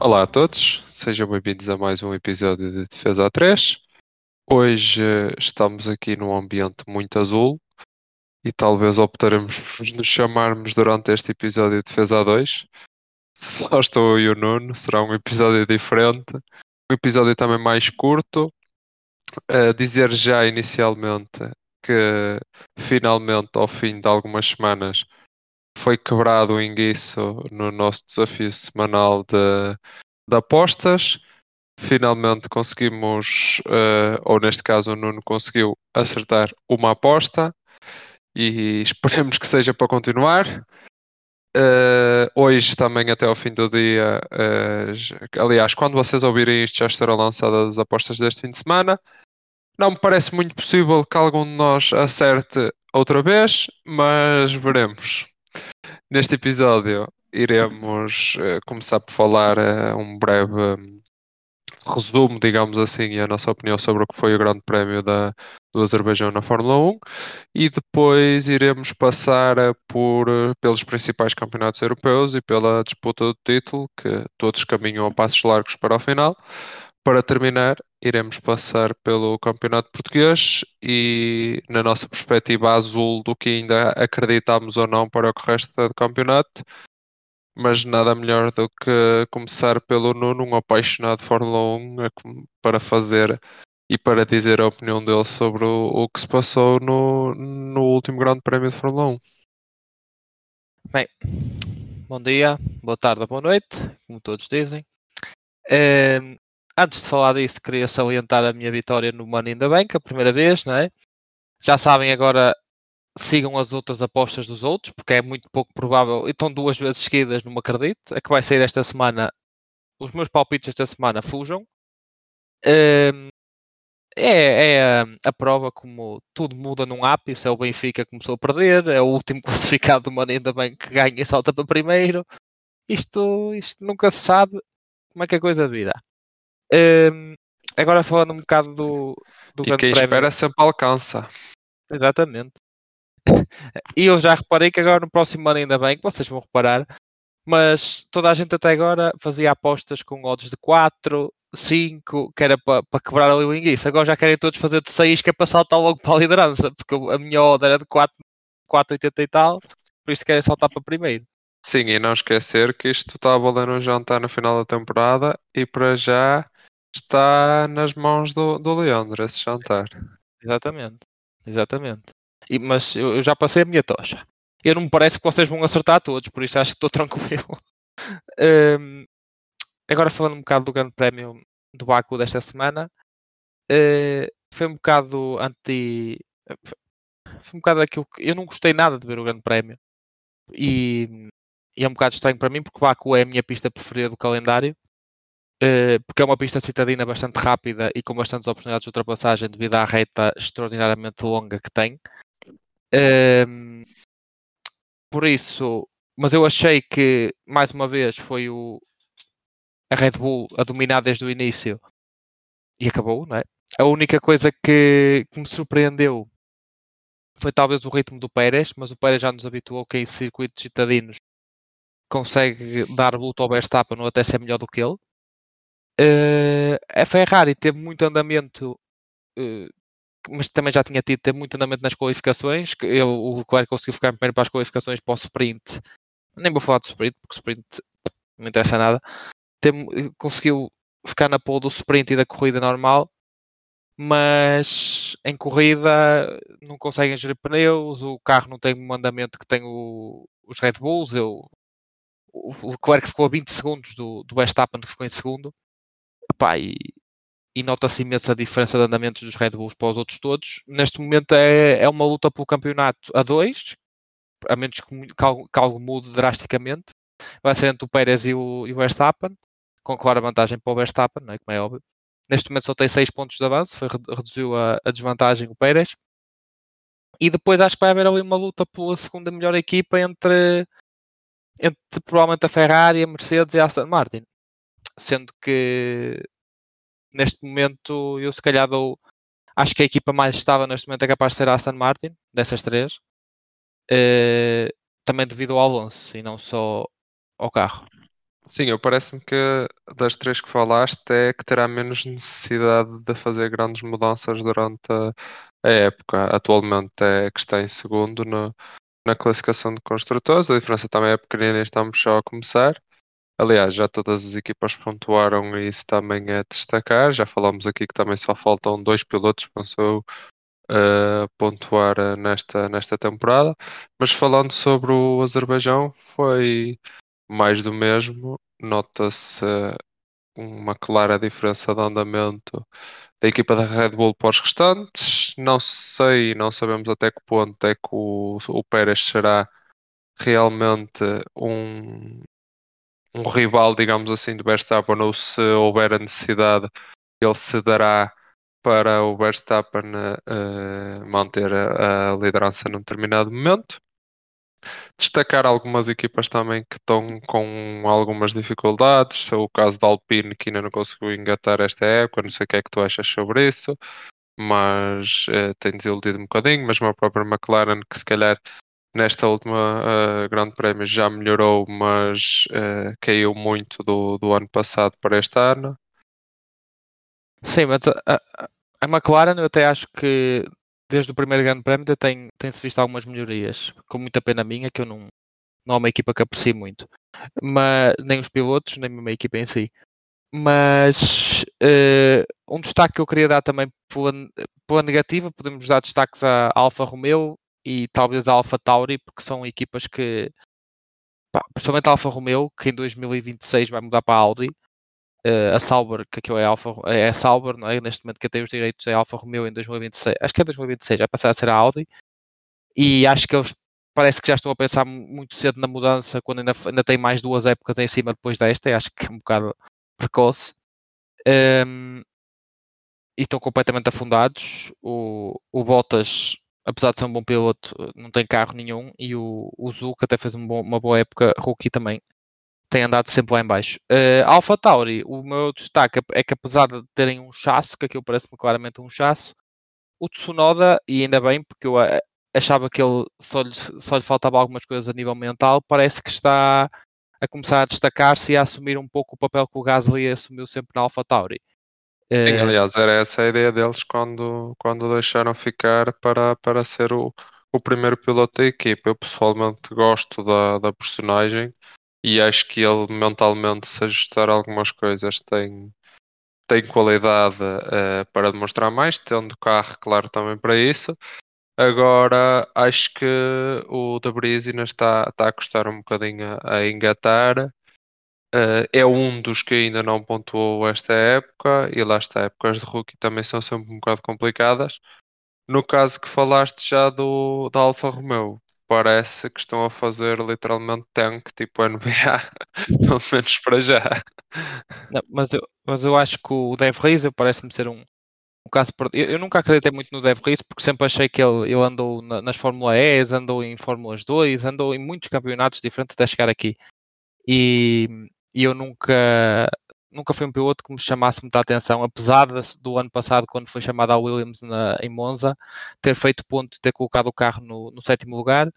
Olá a todos, sejam bem-vindos a mais um episódio de Defesa a 3. Hoje eh, estamos aqui num ambiente muito azul e talvez optaremos por nos chamarmos durante este episódio de Defesa a 2. Só estou eu e o Nuno, será um episódio diferente, um episódio também mais curto. A dizer já inicialmente que finalmente, ao fim de algumas semanas, foi quebrado o enguiço no nosso desafio semanal de, de apostas. Finalmente conseguimos, uh, ou neste caso o Nuno conseguiu acertar uma aposta e esperemos que seja para continuar. Uh, hoje também até ao fim do dia, uh, aliás, quando vocês ouvirem isto já estarão lançadas as apostas deste fim de semana. Não me parece muito possível que algum de nós acerte outra vez, mas veremos. Neste episódio iremos uh, começar por falar uh, um breve um, resumo, digamos assim, e a nossa opinião sobre o que foi o Grande Prémio da, do Azerbaijão na Fórmula 1 e depois iremos passar uh, por, pelos principais campeonatos europeus e pela disputa do título, que todos caminham a passos largos para o final. Para terminar, iremos passar pelo Campeonato Português e, na nossa perspectiva azul, do que ainda acreditamos ou não para o resto do campeonato. Mas nada melhor do que começar pelo Nuno, um apaixonado de Fórmula 1, para fazer e para dizer a opinião dele sobre o, o que se passou no, no último Grande Prémio de Fórmula 1. Bem, bom dia, boa tarde, boa noite, como todos dizem. Ehm, antes de falar disso, queria salientar a minha vitória no Money in the Bank, a primeira vez, não é? Já sabem agora, sigam as outras apostas dos outros, porque é muito pouco provável, estão duas vezes seguidas, não me acredito. A que vai sair esta semana, os meus palpites esta semana fujam. Um, é, é a, a, prova como tudo muda num ápice. É o Benfica que começou a perder, é o último classificado do Money in the Bank que ganha e salta para primeiro. Isto, isto nunca se sabe como é que a coisa virá. Um, agora falando um bocado do, do e quem prémio. espera sempre alcança. Exatamente. E eu já reparei que agora no próximo ano ainda bem, que vocês vão reparar, mas toda a gente até agora fazia apostas com odds de 4, 5, que era para, quebrar ali o enguiço. Agora já querem todos fazer de 6, que é para saltar logo para a liderança, porque a minha odd era de 4, 4,80 e tal, por isso querem saltar para primeiro. Sim, e não esquecer que isto está a valer um jantar no final da temporada e para já está nas mãos do, do Leandro esse jantar. Exatamente, exatamente. E, mas eu, eu, já passei a minha tocha. Eu não me parece que vocês vão acertar todos, por isso acho que estou tranquilo. um, agora falando um bocado do grande prémio do Baku desta semana, uh, foi um bocado anti. Foi um bocado aquilo que. Eu não gostei nada de ver o grande prémio. E, e é um bocado estranho para mim porque Baku é a minha pista preferida do calendário porque é uma pista citadina bastante rápida e com bastantes oportunidades de ultrapassagem devido à reta extraordinariamente longa que tem. Ehm, por isso, mas eu achei que mais uma vez foi o a Red Bull a dominar desde o início e acabou, não é? A única coisa que, que me surpreendeu foi talvez o ritmo do Pérez, mas o Pérez já nos habituou que em circuitos citadinos consegue dar luta ao Verstappen ou até ser melhor do que ele. Uh, a Ferrari teve muito andamento, uh, mas também já tinha tido teve muito andamento nas qualificações. Eu, o Leclerc conseguiu ficar primeiro para as qualificações para o sprint. Nem vou falar do sprint, porque o sprint não me interessa nada. Tem, conseguiu ficar na pole do sprint e da corrida normal, mas em corrida não conseguem gerir pneus, o carro não tem o andamento que tem o, os Red Bulls. Eu, o Leclerc ficou a 20 segundos do, do Verstappen, que ficou em segundo. Epá, e, e nota-se imensa diferença de andamentos dos Red Bulls para os outros todos. Neste momento é, é uma luta pelo campeonato a dois, a menos que, algo, que algo mude drasticamente. Vai ser entre o Pérez e o, e o Verstappen, com clara vantagem para o Verstappen, não é? como é óbvio. Neste momento só tem 6 pontos de avanço, foi, reduziu a, a desvantagem o Pérez. E depois acho que vai haver ali uma luta pela segunda melhor equipa entre, entre provavelmente a Ferrari, a Mercedes e a Aston Martin sendo que neste momento eu se calhar dou acho que a equipa mais estável neste momento é capaz de ser a Aston Martin, dessas três, uh, também devido ao Alonso e não só ao carro. Sim, eu parece-me que das três que falaste é que terá menos necessidade de fazer grandes mudanças durante a, a época. Atualmente é que está em segundo no, na classificação de construtores, a diferença também é pequenina e estamos só a começar. Aliás, já todas as equipas pontuaram e isso também é destacar. Já falamos aqui que também só faltam dois pilotos, pensou uh, pontuar eh, nesta, nesta temporada. Mas falando sobre o Azerbaijão, foi mais do mesmo. Nota-se uma clara diferença de andamento da equipa da Red Bull para os restantes. Não sei, não sabemos até que ponto é que o, o Pérez será realmente um, um rival, digamos assim, do Verstappen, ou se houver a necessidade, ele se dará para o Verstappen uh, manter a, a, liderança num determinado momento. Destacar algumas equipas também que estão com algumas dificuldades, o caso da Alpine que ainda não conseguiu engatar esta época, não sei o que é que tu achas sobre isso, mas uh, tem desiludido um bocadinho, mas uma própria McLaren que se calhar nesta última uh, Grande Prémio já melhorou, mas uh, caiu muito do, do ano passado para este ano. Sim, mas a, a, a McLaren eu até acho que desde o primeiro Grande Prémio tem, tem-se visto algumas melhorias, com muita pena minha, que eu não, não é uma equipa que aprecio muito. Mas, nem os pilotos, nem a equipa em si. Mas uh, um destaque que eu queria dar também pela, pela negativa, podemos dar destaques à Alfa Romeo e talvez à Alfa Tauri, porque são equipas que, pá, principalmente a Alfa Romeo, que em 2026 vai mudar para a Audi, uh, a Sauber, que aquilo é, Alfa, é a Sauber, não é? neste momento que tem os direitos é Alfa Romeo em 2026, acho que é 2026, vai passar a ser a Audi, e acho que eles parece que já estão a pensar muito cedo na mudança, quando ainda, ainda tem mais duas épocas em cima depois desta, e acho que é um bocado precoce. Um, e estão completamente afundados. O, o Bottas, apesar de ser um bom piloto, não tem carro nenhum. E o, o Zuka até fez um bom, uma boa época. Rookie também tem andado sempre lá em baixo. Uh, Alpha Tauri, o meu destaque é que apesar de terem um chasso, que aquilo parece-me claramente um chasso, o Tsunoda, e ainda bem, porque eu eh, achava que ele só lhe, só lhe faltava algumas coisas a nível mental, parece que está a começar a destacar-se e a assumir um pouco o papel que o Gasly assumiu sempre na Alpha Tauri. Sim, uh, aliás, era essa a ideia deles quando, quando deixaram ficar para, para ser o, o primeiro piloto da equipa. Eu pessoalmente gosto da, da personagem e acho que ele mentalmente se ajustar algumas coisas tem, tem qualidade uh, para demonstrar mais, tendo carro, claro, também para isso. Agora acho que o De ainda está, está a custar um bocadinho a, a engatar. Uh, é um dos que ainda não pontuou esta época, e lá está, épocas de rookie também são sempre um bocado complicadas. No caso que falaste já do, da Alfa Romeo, parece que estão a fazer literalmente tank tipo NBA, pelo menos para já. Não, mas, eu, mas eu acho que o Dave Reis parece-me ser um, um caso eu, eu, nunca acreditei muito no Dave Reis porque sempre achei que ele, ele andou na, nas Fórmula E, andou em Fórmulas 2, andou em muitos campeonatos diferentes até chegar aqui. E, e eu nunca nunca foi um piloto que me chamasse muita atenção, apesar de, do ano passado, quando foi chamado à Williams na, em Monza, ter feito ponto de ter colocado o carro no, no sétimo lugar.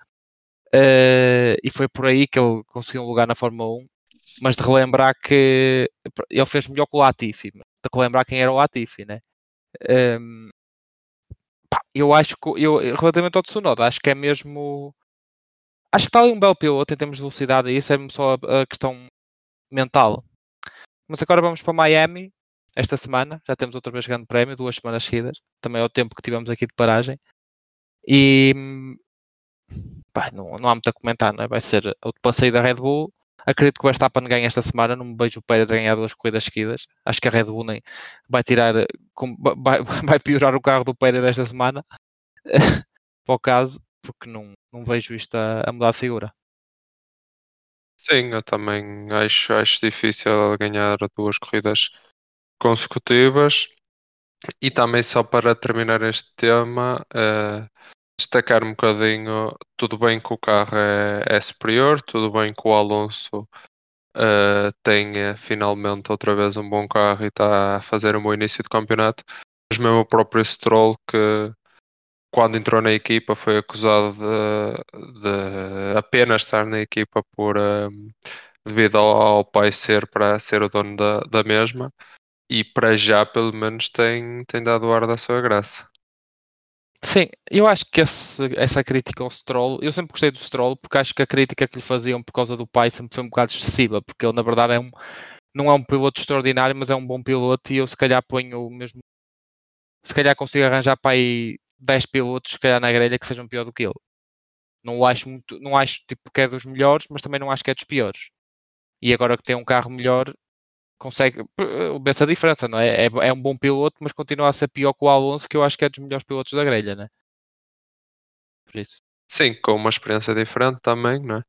Uh, e foi por aí que ele conseguiu um lugar na Fórmula 1. Mas de relembrar que ele fez melhor que o Latifi, de relembrar quem era o Latifi, né? Um, ehm, pá, eu acho que, eu, relativamente ao Tsunoda, acho que é mesmo. Acho que está ali um belo piloto em termos de velocidade, e isso é só a questão mental mas agora vamos para Miami esta semana. Já temos outra vez grande prémio, duas semanas seguidas. Também é o tempo que tivemos aqui de paragem. E pá, não, não há muito a comentar, não é? Vai ser o passeio da Red Bull. Acredito que o Verstappen ganha esta semana. Não me vejo o Pérez a ganhar duas corridas seguidas. Acho que a Red Bull nem vai tirar, vai, vai piorar o carro do Pérez esta semana. para o caso, porque não, não vejo isto a, a mudar de figura. Sim, eu também acho, acho difícil ganhar duas corridas consecutivas. E também só para terminar este tema, uh, destacar um bocadinho, tudo bem que o carro é, é superior, tudo bem que o Alonso uh, tenha finalmente outra vez um bom carro e está a fazer um bom início de campeonato, mas mesmo o próprio Stroll que quando entrou na equipa foi acusado de, de apenas estar na equipa por, um, devido ao, ao pai ser para ser o dono da, da mesma. E para já, pelo menos, tem, tem dado ar da sua graça. Sim, eu acho que esse, essa crítica ao Stroll, eu sempre gostei do Stroll porque acho que a crítica que lhe faziam por causa do pai sempre foi um bocado excessiva, porque ele na verdade é um, não é um piloto extraordinário, mas é um bom piloto e eu se calhar ponho o mesmo. Se calhar consigo arranjar para aí 10 pilotos, se calhar na grelha, que sejam pior do que ele. Não o acho muito, não acho tipo que é dos melhores, mas também não acho que é dos piores. E agora que tem um carro melhor, consegue ver essa diferença, não é? é? é? um bom piloto, mas continua a ser pior que o Alonso, que eu acho que é dos melhores pilotos da grelha, né? Por isso. Sim, com uma experiência diferente também, não é?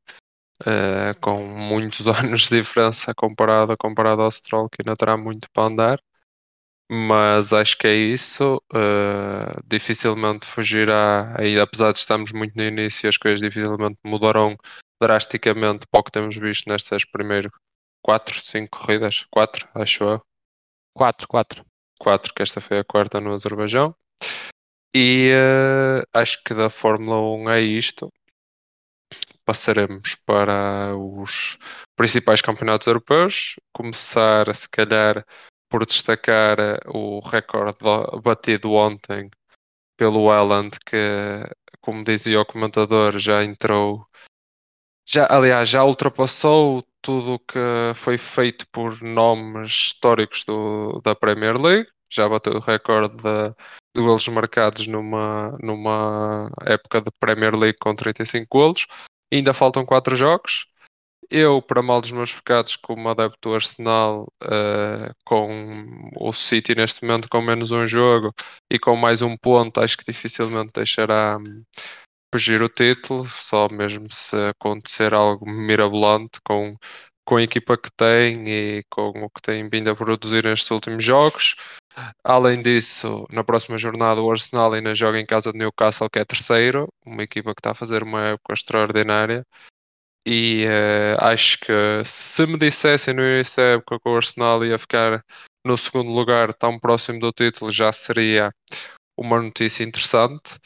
Uh, com muitos anos de diferença comparado, comparado ao Stroll, que ainda terá muito para andar. Mas acho que é isso. Uh, dificilmente fugirá, aí, apesar de estarmos muito no início, as coisas dificilmente mudarão drasticamente para o que temos visto nestas primeiras 4, 5 corridas. 4, acho eu. 4, 4. 4, que esta foi a quarta no Azerbaijão. E uh, acho que da Fórmula 1 é isto passaremos para os principais campeonatos europeus. Começar, se calhar, por destacar o recorde batido ontem pelo Welland, que, como dizia o comentador, já entrou. Já, aliás, já ultrapassou tudo o que foi feito por nomes históricos do, da Premier League. Já bateu o recorde de, golos marcados numa, numa época de Premier League com 35 golos. Ainda faltam quatro jogos. Eu, para mal dos meus pecados, como adepto do Arsenal, uh, com o City neste momento com menos um jogo e com mais um ponto, acho que dificilmente deixará um, fugir o título, só mesmo se acontecer algo mirabolante com, com a equipa que tem e com o que tem vindo a produzir nestes últimos jogos. Além disso, na próxima jornada o Arsenal ainda joga em casa de Newcastle, que é terceiro, uma equipa que está a fazer uma época extraordinária. E uh, acho que se me dissessem no início da época que o Arsenal ia ficar no segundo lugar, tão próximo do título, já seria uma notícia interessante.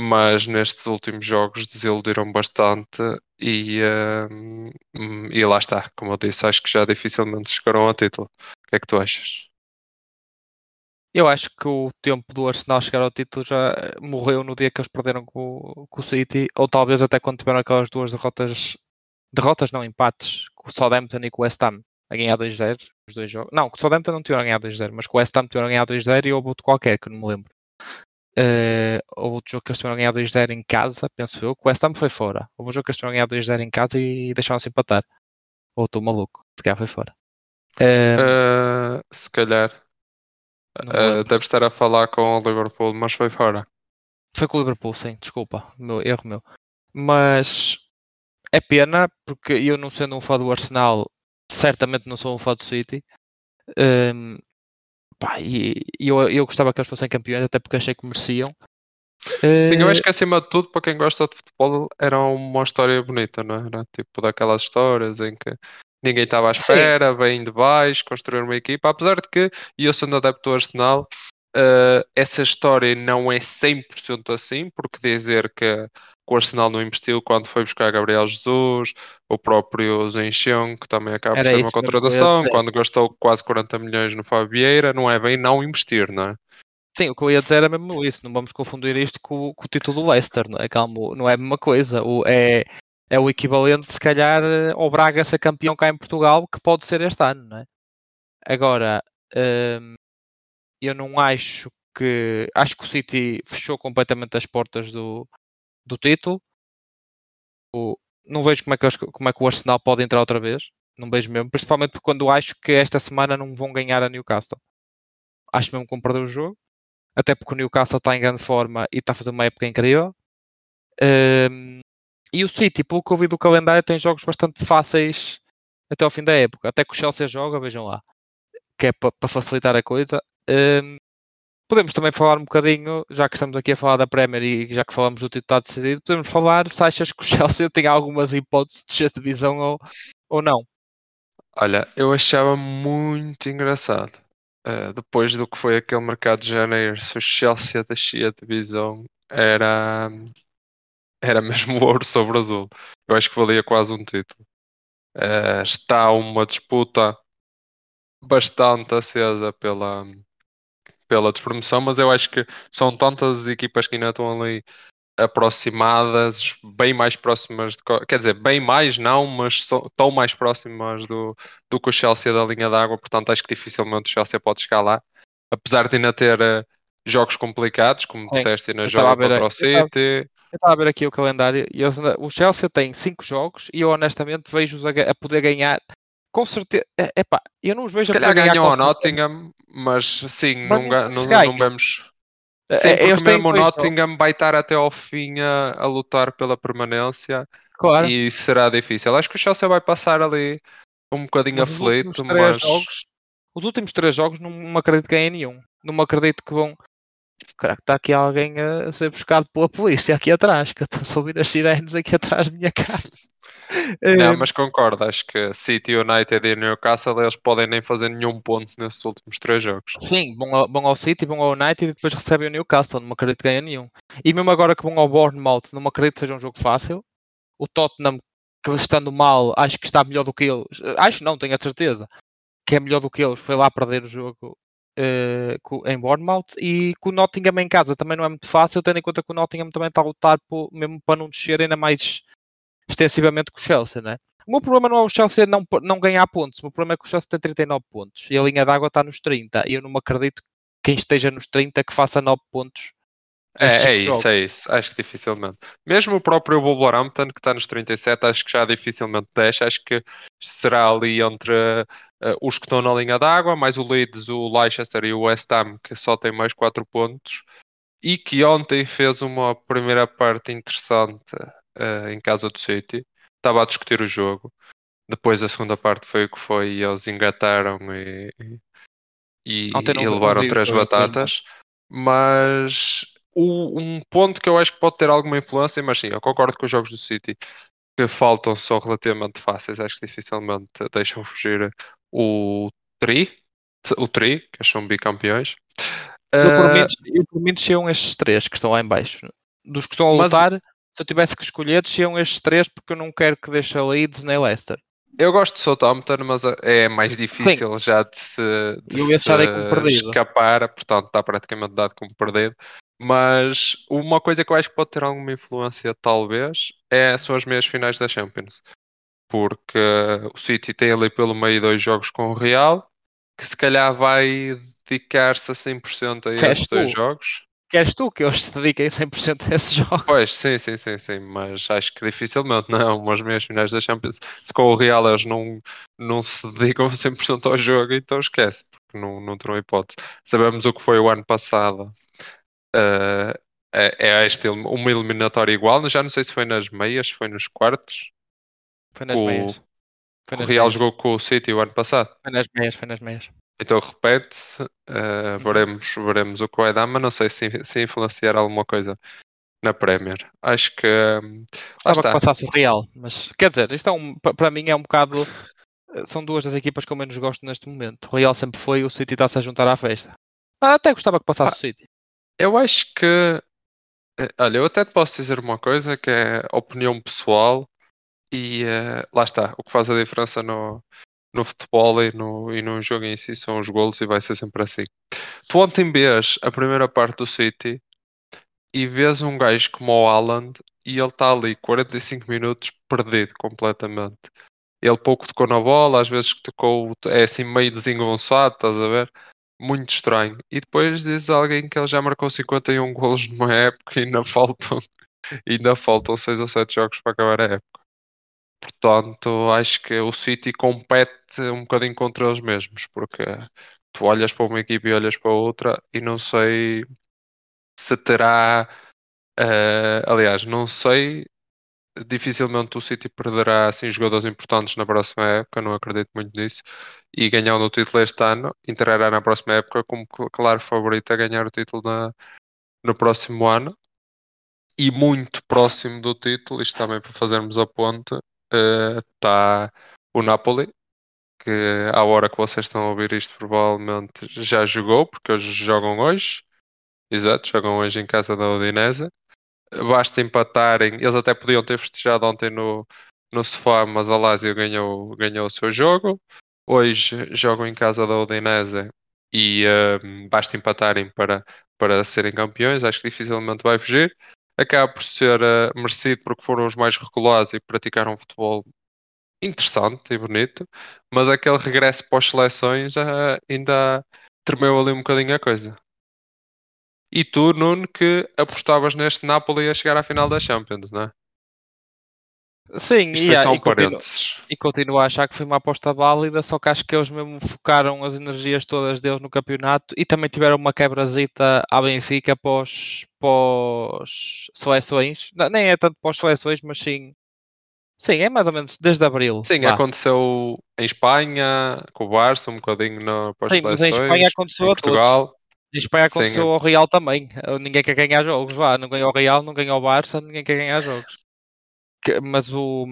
Mas nestes últimos jogos desiludiram bastante e, uh, e lá está, como eu disse, acho que já dificilmente chegarão ao título. O que é que tu achas? Eu acho que o tempo do Arsenal chegar ao título já morreu no dia que eles perderam com, com o City, ou talvez até quando tiveram aquelas duas derrotas, derrotas não, empates, com o Southampton e com o West Ham, a ganhar 2-0, os dois jogos. Não, com o Southampton não tiveram a ganhar 2-0, mas com o West Ham tiveram a ganhar 2-0 e houve outro qualquer, que não me lembro. Uh, houve outro jogo que eles tiveram a ganhar 2-0 em casa, penso eu, que o West Ham foi fora. Houve um jogo que eles tiveram a ganhar 2-0 em casa e deixaram-se empatar. Ou estou maluco, se calhar foi fora. Uh, uh, se calhar. Uh, deve estar a falar com o Liverpool, mas foi fora. Foi com o Liverpool, sim, desculpa, meu, erro meu. Mas é pena, porque eu não sendo um fã do Arsenal, certamente não sou um fã do City. Um, pá, e eu, eu gostava que eles fossem campeões, até porque achei que mereciam. Sim, eu acho que acima de tudo, para quem gosta de futebol, era uma história bonita, não é? era? Tipo daquelas histórias em que ninguém estava à espera, Sim. bem de baixo, construir uma equipa, apesar de que, e eu sendo adepto do Arsenal, uh, essa história não é 100% assim, porque dizer que, o Arsenal não investiu quando foi buscar Gabriel Jesus, o próprio Zenchão, que também acaba por ser uma contratação, quando gastou quase 40 milhões no Fabieira, não é bem não investir, não é? Sim, o que eu ia dizer era mesmo isso, não vamos confundir isto com, com o título do Leicester, não é? Calma, não é a mesma coisa, o, é, é o equivalente, se calhar, ao Braga ser campeão cá em Portugal, que pode ser este ano, não é? Agora, hum, eu não acho que. Acho que o City fechou completamente as portas do, do título. O, não vejo como é, que, como é que o Arsenal pode entrar outra vez. Não vejo mesmo. Principalmente quando acho que esta semana não vão ganhar a Newcastle. Acho mesmo que vão perder o jogo. Até porque o Newcastle está em grande forma e está a fazer uma época incrível. Um, e o City, pelo que eu vi do calendário, tem jogos bastante fáceis até ao fim da época. Até que o Chelsea joga, vejam lá. Que é para pa facilitar a coisa. Um, podemos também falar um bocadinho, já que estamos aqui a falar da Premier e já que falamos do título está decidido, podemos falar se achas que o Chelsea tem algumas hipóteses de descer divisão ou, ou não. Olha, eu achava muito engraçado. Uh, depois do que foi aquele mercado de janeiro, se o Chelsea descia a divisão, era era mesmo ouro sobre azul. Eu acho que valia quase um título. Uh, está uma disputa bastante acesa pela, pela despromoção, mas eu acho que são tantas equipas que ainda estão ali aproximadas, bem mais próximas, de, quer dizer, bem mais não, mas so, tão mais próximas do, do que o Chelsea da linha d'água, portanto acho que dificilmente o Chelsea pode chegar lá, apesar de ainda ter uh, jogos complicados, como Sim, disseste, ainda joga contra o City. Eu estava a ver aqui o calendário e eles, o Chelsea tem 5 jogos e eu honestamente vejo-os a, a, poder ganhar com certeza. É, epá, eu não os vejo Se a poder ganham ao Nottingham, mas sim, mas não, não, não, não vemos. Sim, é, porque mesmo o Nottingham vai estar até ao fim a, a lutar pela permanência claro. e será difícil. Acho que o Chelsea vai passar ali um bocadinho mas aflito, mas. Jogos, os últimos três jogos não me acredito que ganhem nenhum. Não me acredito que vão. Caraca, está aqui alguém a ser buscado pela polícia aqui atrás, que eu estou a ouvir as sirenes aqui atrás da minha casa. Não, mas concordo, acho que City, United e Newcastle eles podem nem fazer nenhum ponto nesses últimos três jogos. Sim, vão ao, vão ao City, vão ao United e depois recebem o Newcastle, não acredito que ganhe nenhum. E mesmo agora que vão ao Bournemouth, não acredito que seja um jogo fácil. O Tottenham, que estando mal, acho que está melhor do que eles. Acho não, tenho a certeza que é melhor do que eles. Foi lá perder o jogo uh, em Bournemouth e com o Nottingham em casa também não é muito fácil, tendo em conta que o Nottingham também está a lutar por, mesmo para não descer ainda mais extensivamente com o Chelsea, né? O meu problema não é o Chelsea não, não ganhar pontos, o meu problema é que o Chelsea tem 39 pontos e a linha d'água está nos 30 e eu não me acredito que quem esteja nos 30 que faça 9 pontos. É, é isso, jogos. é isso. Acho que dificilmente. Mesmo o próprio Wolverhampton, que está nos 37, acho que já dificilmente deixa. Acho que será ali entre uh, os que estão na linha d'água, mais o Leeds, o Leicester e o West Ham, que só tem mais 4 pontos. E que ontem fez uma primeira parte interessante uh, em casa do City. Estava a discutir o jogo. Depois a segunda parte foi o que foi e eles engataram e, e, e levaram três batatas. Mas o, um ponto que eu acho que pode ter alguma influência, mas sim, eu concordo com os jogos do City que faltam são relativamente fáceis, acho que dificilmente deixam fugir o Tri, o Tri, que são bicampeões. Eu por, mim, eu por mim desciam estes três que estão lá em baixo. Dos que estão a lutar, mas, se eu tivesse que escolher, desciam estes três porque eu não quero que deixe a Leeds nem Leicester. Eu gosto de Southampton, mas é mais difícil Sim. já de se, de eu se escapar, portanto está praticamente dado como perdido. Mas uma coisa que eu acho que pode ter alguma influência, talvez, é, são as meias finais da Champions. Porque o City tem ali pelo meio dois jogos com o Real, que se calhar vai dedicar-se a 100% a estes dois jogos queres tu que eu te dediquem 100% a esse jogo? Pois, sim, sim, sim, sim, mas acho que dificilmente, não, umas meias finais da Champions, se com o Real eles não, não se dedicam 100% ao jogo, então esquece, porque não, não terão hipótese. Sabemos o que foi o ano passado, uh, é, é este, uma eliminatória igual, já não sei se foi nas meias, se foi nos quartos. Foi nas o, meias. Foi o Real meias. jogou com o City o ano passado. Foi nas meias, foi nas meias. Então repete-se, uh, veremos, veremos o que vai dar, mas não sei se, se influenciar alguma coisa na Premier. Acho que. Um, Estava que passasse o Real, mas quer dizer, isto é um, para mim é um bocado. Eh, são duas das equipas que eu menos gosto neste momento. O Real sempre foi, o City está-se a juntar à festa. Ah, até gostava que passasse ah, o City. Eu acho que. Eh, olha, eu até te posso dizer uma coisa que é opinião pessoal e uh, lá está. O que faz a diferença no, no futebol e no, e no jogo em si são os golos e vai ser sempre assim. Tu ontem vês a primeira parte do City e vês um gajo como o Haaland e ele está ali 45 minutos perdido completamente. Ele pouco tocou na bola, às vezes tocou, é assim meio desengonçado, estás a ver? Muito estranho. E depois diz alguém que ele já marcou 51 golos numa época e ainda faltam, ainda faltam 6 ou 7 jogos para acabar a época. Portanto, acho que o City compete um bocadinho contra eles mesmos, porque tu olhas para uma equipe e olhas para outra e não sei se terá. Uh, aliás, não sei. Dificilmente o City perderá assim, jogadores importantes na próxima época, não acredito muito nisso. E ganhando o título este ano, entrará na próxima época como claro favorito a ganhar o título na, no próximo ano. E muito próximo do título, isto também para fazermos a ponte, está uh, o Napoli, que à hora que vocês estão a ouvir isto provavelmente já jogou, porque hoje jogam hoje. Exato, jogam hoje em casa da Udinese. Basta empatarem, eles até podiam ter festejado ontem no, no sofá, mas a Lazio ganhou, ganhou o seu jogo. Hoje jogam em casa da Udinese e uh, basta empatarem para, para serem campeões. Acho que dificilmente vai fugir. Acaba por ser uh, merecido porque foram os mais regulares e praticaram futebol interessante e bonito, mas aquele regresso pós seleções uh, ainda tremeu ali um bocadinho a coisa. E tu, Nuno, que apostavas neste Napoli a chegar à final da Champions, não é? Sim, Isto e, um e, continuo, e continuo a achar que foi uma aposta válida, só que acho que eles mesmo focaram as energias todas deles no campeonato e também tiveram uma quebrazita à Benfica pós, pós seleções. Não, nem é tanto pós seleções, mas sim. Sim, é mais ou menos desde abril. Sim, lá. aconteceu em Espanha, com o Barça, um bocadinho no pós Sim, mas em Espanha aconteceu em Portugal. Todos. Em Espanha aconteceu Sim. ao Real também. Ninguém quer ganhar jogos lá. Não ganhou o Real, não ganhou o Barça, ninguém quer ganhar jogos que, mas o,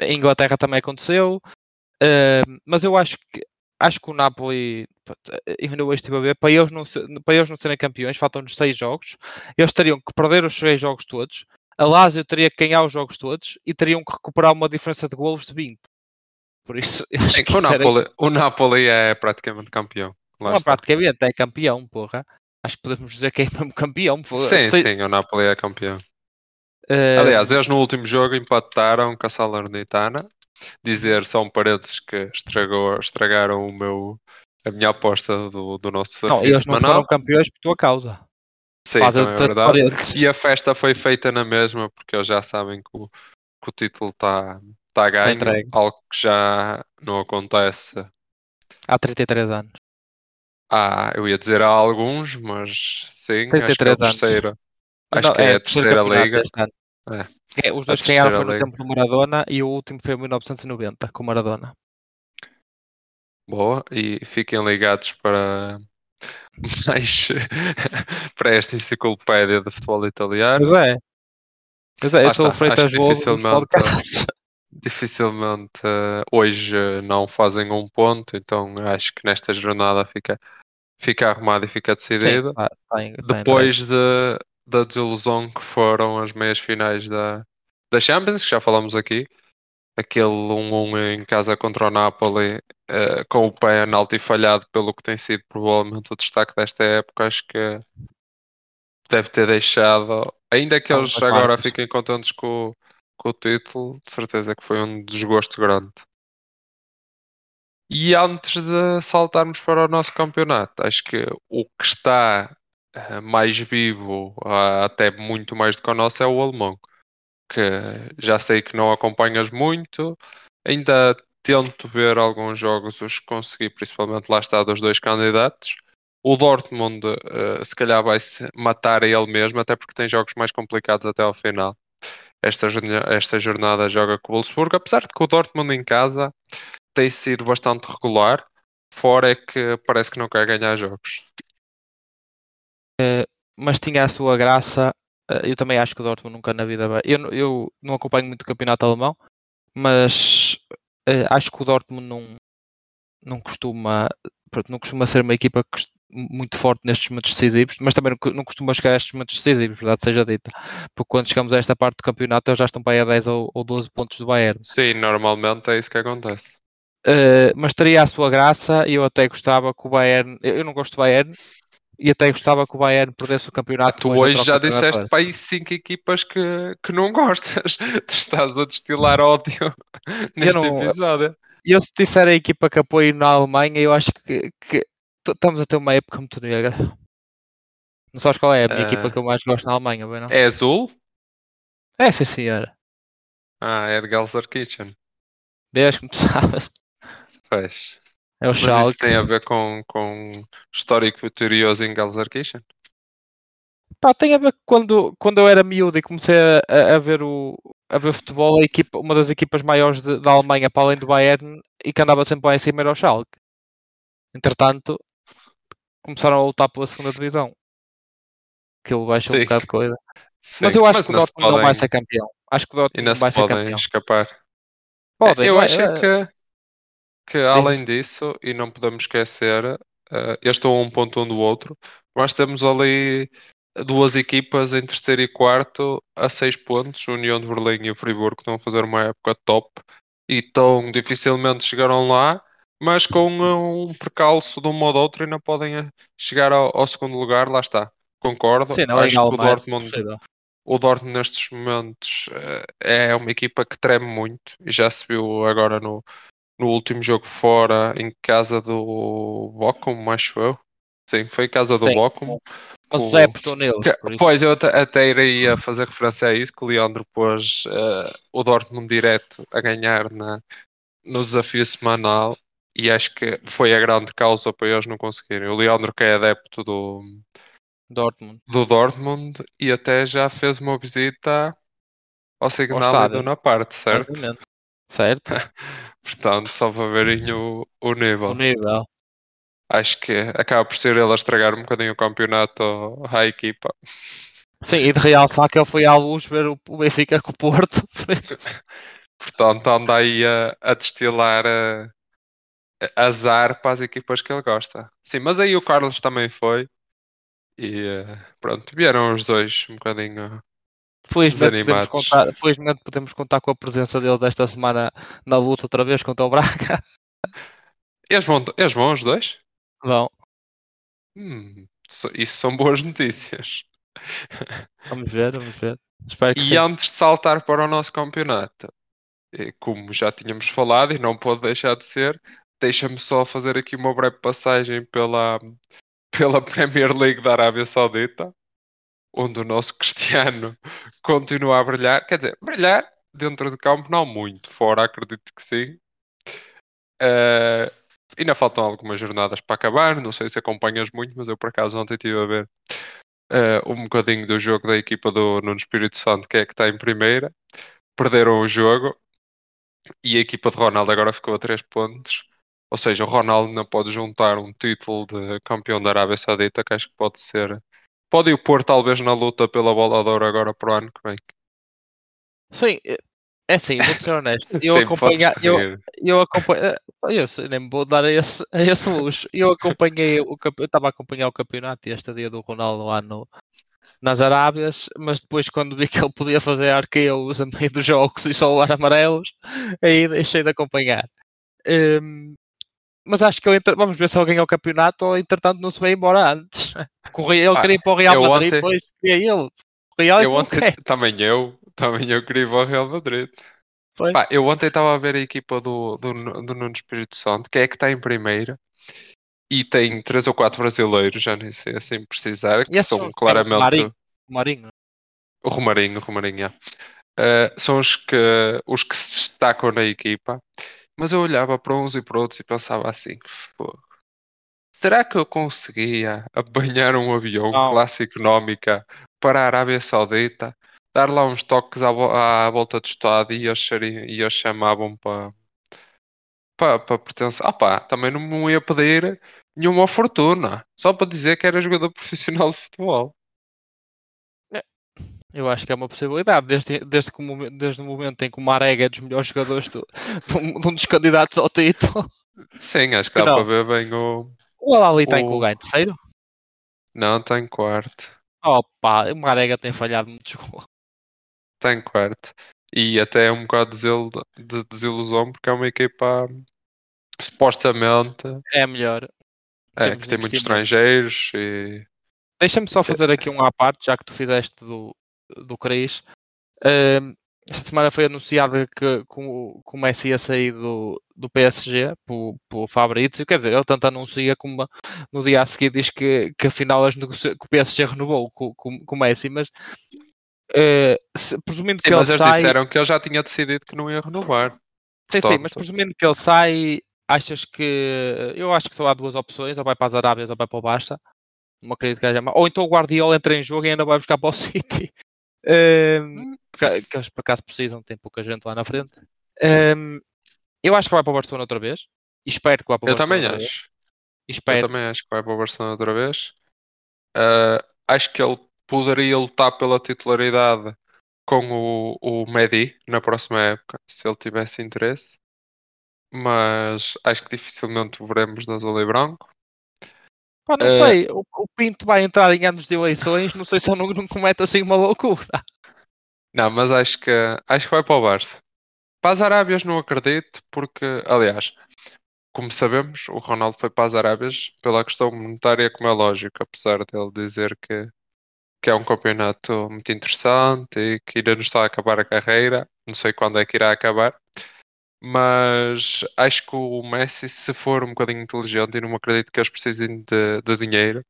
a Inglaterra também aconteceu. Uh, mas eu acho que acho que o Napoli, ainda hoje estive a ver, para eles não, para eles não serem campeões, faltam-nos seis jogos, eles teriam que perder os seis jogos todos, a Lazio teria que ganhar os jogos todos e teriam que recuperar uma diferença de golos de 20. Por isso, Sim, o, Napoli, era... o Napoli é praticamente campeão. Lá não é praticamente, é campeão, porra. Acho que podemos dizer que é mesmo campeão. Porra. Sim, Sei... sim, o Napoli é campeão. Uh... Aliás, eles no último jogo empataram com a Salernitana. Dizer só um parênteses que estragou, estragaram o meu, a minha aposta do, do nosso desafio Não, eles não foram campeões por tua causa. Sim, é verdade. E a festa foi feita na mesma, porque eles já sabem que o, que o título está tá ganho, tá algo que já não acontece há 33 anos. Ah, eu ia dizer há alguns, mas sim, acho que é a terceira. Acho não, que é, é a terceira liga. É. os dois ganharam foi no tempo do Maradona e o último foi em 1990 com o Maradona. Boa, e fiquem ligados para mais para esta enciclopédia de futebol italiano. Pois é. Pois é, eu estou feito Acho dificilmente, dificilmente uh, hoje não fazem um ponto, então acho que nesta jornada fica, fica arrumado e fica decidido. Sim, tá, tá, Depois de da desilusão que foram as meias finais da, da Champions, que já falamos aqui. Aquele 1-1 em casa contra o Napoli, uh, com o penalti falhado, pelo que tem sido provavelmente o destaque desta época, acho que deve ter deixado, ainda que eles agora fiquem contentes com, com o título, de certeza que foi um desgosto grande. E antes de saltarmos para o nosso campeonato, acho que o que está mais vivo, uh, até muito mais do que o nosso, é o alemão. Que já sei que não acompanhas muito, ainda tento ver alguns jogos, os que consegui, principalmente lá está dos dois candidatos. O Dortmund, uh, se calhar, vai se matar a ele mesmo, até porque tem jogos mais complicados até ao final. Esta, esta jornada joga com o Wolfsburg, apesar de que o Dortmund em casa tem sido bastante regular, fora é que parece que não quer ganhar jogos. Eh, mas tinha a sua graça. Eh, eu também acho que o Dortmund nunca na vida vai. Eu, eu não acompanho muito o campeonato alemão, mas uh, acho que o Dortmund não, não costuma não costuma ser uma equipa muito forte nestes momentos decisivos, mas também não costuma chegar a estes momentos decisivos, verdade seja dita. Porque quando chegamos a esta parte do campeonato, eles já estão para aí a 10 ou, ou 12 pontos do Bayern. Sim, normalmente é isso que acontece. Uh, mas teria a sua graça e eu até gostava que o Bayern. Eu não gosto do Bayern, e até gostava que o Bayern perdesse o campeonato. Ah, tu hoje já disseste para aí cinco equipas que, que não gostas. tu estás a destilar ódio neste não, episódio. E eu se disser a equipa que apoio na Alemanha, eu acho que, que estamos a ter uma época muito negra. Não sabes qual é a minha uh, equipa que eu mais gosto na Alemanha, bem, não? É azul? É, sim senhora. Ah, é de Gelsenkirchen. Vês como tu sabes. Pois. É o Mas isso tem a ver com, com histórico vitorioso em Gelsenkirchen? Pá, tem a ver quando, quando eu era miúdo e comecei a, a, ver o a ver futebol, a equipa, uma das equipas maiores de, da Alemanha para além do Bayern e que andava sempre lá em cima era o Schalke. Entretanto, começaram a lutar pela segunda divisão. Aquilo baixa um bocado de coisa. Sim. Mas eu acho Mas que o Dortmund podem... não vai ser campeão. Acho que o Dortmund não vai ser campeão. escapar. Podem, eu acho é que que além disso, e não podemos esquecer, uh, este é um ponto um do outro, nós temos ali duas equipas em terceiro e quarto a seis pontos, União de Berlim e o Friburgo estão a fazer uma época top e tão dificilmente chegaram lá, mas com um percalço de um modo ou outro ainda podem eh, chegar ao, ao segundo lugar, lá está. Concordo. Sim, não é Acho que o mais Dortmund, o Dortmund nestes momentos eh, é uma equipa que treme muito e já se viu agora no, no último jogo fora em casa do Bochum, acho eu. Sim, foi em casa do Sim. Bochum. O com- José apostou neles. pois, eu até, iria fazer referência a isso, que o Leandro pôs eh, o Dortmund direto a ganhar na, no desafio semanal e acho que foi a grande causa para eles não conseguirem. O Leandro que é adepto do, Dortmund. do Dortmund e até já fez uma visita ao Signal estádio. Iduna Parte, certo? Exatamente. Certo? Portanto, só para verem o, o nível. O nível. Acho que acaba por ser ele a estragar um bocadinho o campeonato à equipa. Sim, e de realçar que ele foi à luz ver o, Benfica com o Porto. Portanto, anda aí a, a destilar eh, azar para as equipas que ele gosta. Sim, mas aí o Carlos também foi. E eh, pronto, vieram os dois um bocadinho. Felizmente podemos, contar, felizmente podemos contar com a presença dele desta semana na luta outra vez contra o Braga. Eles vão, eles vão os dois? Bom, Hum, so- isso são boas notícias. vamos ver, vamos ver. E sim. antes de saltar para o nosso campeonato, eh, como já tínhamos falado e não pode deixar de ser, deixa-me só fazer aqui uma breve passagem pela, pela Premier League da Arábia Saudita, onde o nosso Cristiano continua a brilhar. Quer dizer, brilhar dentro de campo não muito, fora acredito que sim. Eh, ainda faltam algumas jornadas para acabar, não sei se acompanhas muito, mas eu por acaso ontem estive a ver eh, um bocadinho do jogo da equipa do Nuno Espírito Santo, que é que está em primeira. Perderam o jogo e a equipa de Ronaldo agora ficou a 3 pontos. Ou seja, o Ronaldo não pode juntar um título de campeão da Arábia Saudita, que acho que pode ser. Pode o pôr talvez na luta pela bola de ouro agora para o ano que vem. Sim, é- é assim, vou ser honesto. Eu Sempre acompanhei, eu, eu acompanhei, eu sei, nem me vou dar a esse, a esse luxo. Eu acompanhei o eu estava a acompanhar o campeonato e esta dia do Ronaldo lá no, nas Arábias, mas depois quando vi que ele podia fazer arqueos a meio dos jogos e só levar amarelos, aí deixei de acompanhar. Hum, mas acho que ele, entre- vamos ver se ele ganha o campeonato ou entretanto não se vai embora antes. Real- Ele Pá, queria ir para o Real Madrid, ontem- depois queria ele. O Real Eu ontem, quer. também eu, também eu queria ir para o Real Madrid. Pá, eu ontem estava a ver a equipa do, do, do Nuno Espírito Santo, que é que está em primeira, e tem três ou quatro brasileiros, já nem sei assim precisar, que são sim, o claramente Marinho. O Marinho. o Romarinho, o Romarinho, é. Eh, são os que, os que se destacam na equipa, mas eu olhava para uns e para outros e pensava assim, "Fogo, será que eu conseguia apanhar um avião Não. classe económica para a Arábia Saudita, dar lá uns toques à, à volta do estado e eles, e eles chamavam para para, para pertencer. Ah pá, também não me ia pedir nenhuma fortuna, só para dizer que era jogador profissional de futebol. Eu acho que é uma possibilidade, desde, desde, que o desde o momento em que o Marega é dos melhores jogadores do, de, um, dos candidatos ao título. Sim, acho que dá para ver bem o. O Alali está em que O- lugar? Em terceiro? Não, está em quarto. Opa, o Marega tem falhado muito. Está em quarto. E até é um bocado de, desil- de desilusão porque é uma equipa supostamente É melhor. é, que tem muitos estrangeiros e Deixa-me só fazer aqui um à parte, já que tu fizeste do, do Cris. Esta semana foi anunciado que, que, o, que o Messi ia sair do, do PSG pelo, pelo Fabrício. Quer dizer, ele tanto anuncia como no dia a seguir diz que, que afinal as negocia- que o PSG renovou com, com, com o Messi, mas eh, se- presumindo Sim, que ele mas eles sai. disseram que ele já tinha decidido que não ia renovar. Sim, sim, mas presumindo que ele sai, achas que. Eu acho que só há duas opções, ou vai para as Arábias ou vai para o Basta. Não acredito que haja mais. Ou então o Guardiola entra em jogo e ainda vai buscar para o City. Porque- que eles por acaso precisam, tem pouca gente lá na frente. Ehm, eu acho que vai para o Barcelona outra vez. E espero que vá para o Eu Barcelona. também outra vez. acho. E Eu espero. também acho que vai para o Barcelona outra vez. Ah, acho que ele poderia lutar pela titularidade com o, o Medi na próxima época, se ele tivesse interesse. Mas acho que dificilmente o veremos no azul e branco. Pá, não Eh, sei, o, o Pinto vai entrar em anos de eleições, não sei se ele não, não comete assim uma loucura. Não, mas acho que acho que vai para o Barça. Para as Arábias não acredito, porque, aliás, como sabemos, o Ronaldo foi para as Arábias pela questão monetária, como é lógico, apesar dele dizer que, que é um campeonato muito interessante e que ainda não está a acabar a carreira. Não sei quando é que irá acabar. Mas acho que o Messi, se for um bocadinho inteligente, e não acredito que eles precisem de, de dinheiro,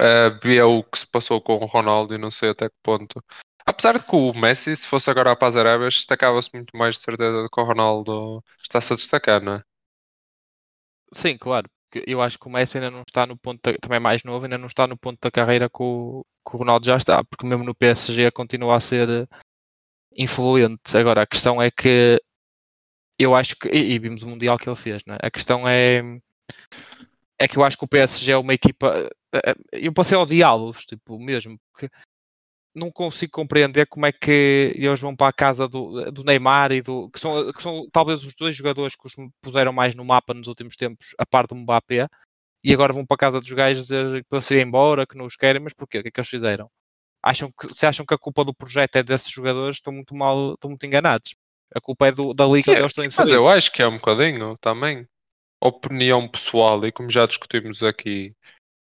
uh, o que se passou com o Ronaldo e não sei até que ponto. Apesar de que o Messi, se fosse agora para as Arábias, destacava-se muito mais de certeza do que o Ronaldo está-se a destacar, não é? Sim, claro. Eu acho que o Messi ainda não está no ponto, da- também é mais novo, ainda não está no ponto da carreira que o, que o Ronaldo já está, porque mesmo no PSG continua a ser eh, influente. Agora, a questão é que eu acho que, e, e vimos o Mundial que ele fez, não é? A questão é, é que eu acho que o PSG é uma equipa, eh, eh, eu passei a odiá-los, tipo, mesmo, porque não consigo compreender como é que eles vão para a casa do, do Neymar e do. Que são, que são talvez os dois jogadores que os puseram mais no mapa nos últimos tempos, a par do Mbappé, e agora vão para a casa dos gajos dizer para se embora, que não os querem, mas porquê? O que é que eles fizeram? Acham que, se acham que a culpa do projeto é desses jogadores, estão muito mal, estão muito enganados. A culpa é do, da liga Que eles estão mas inseridos. eu acho que é um bocadinho também. Opinião pessoal, e como já discutimos aqui,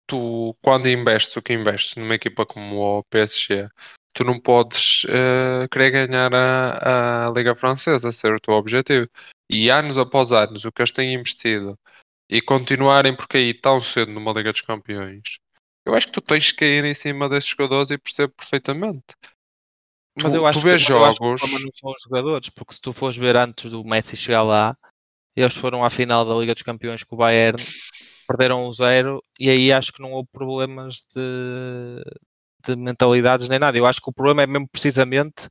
tu, quando investes o que investes numa equipa como o PSG, tu não podes eh, querer ganhar a, a Liga Francesa, ser o teu objetivo. E anos após anos, o que eles têm investido e continuarem por cair tão cedo numa Liga dos Campeões, eu acho que tu tens que cair em cima desses jogadores e percebo perfeitamente. Mas tu- eu tu acho, que, vês mas eu acho que jogos- não são os jogadores, porque se tu fores ver antes do Messi chegar lá, eles foram à final da Liga dos Campeões com o Bayern, perderam o zero, e aí acho que não houve problemas de, de mentalidades nem nada. Eu acho que o problema é mesmo precisamente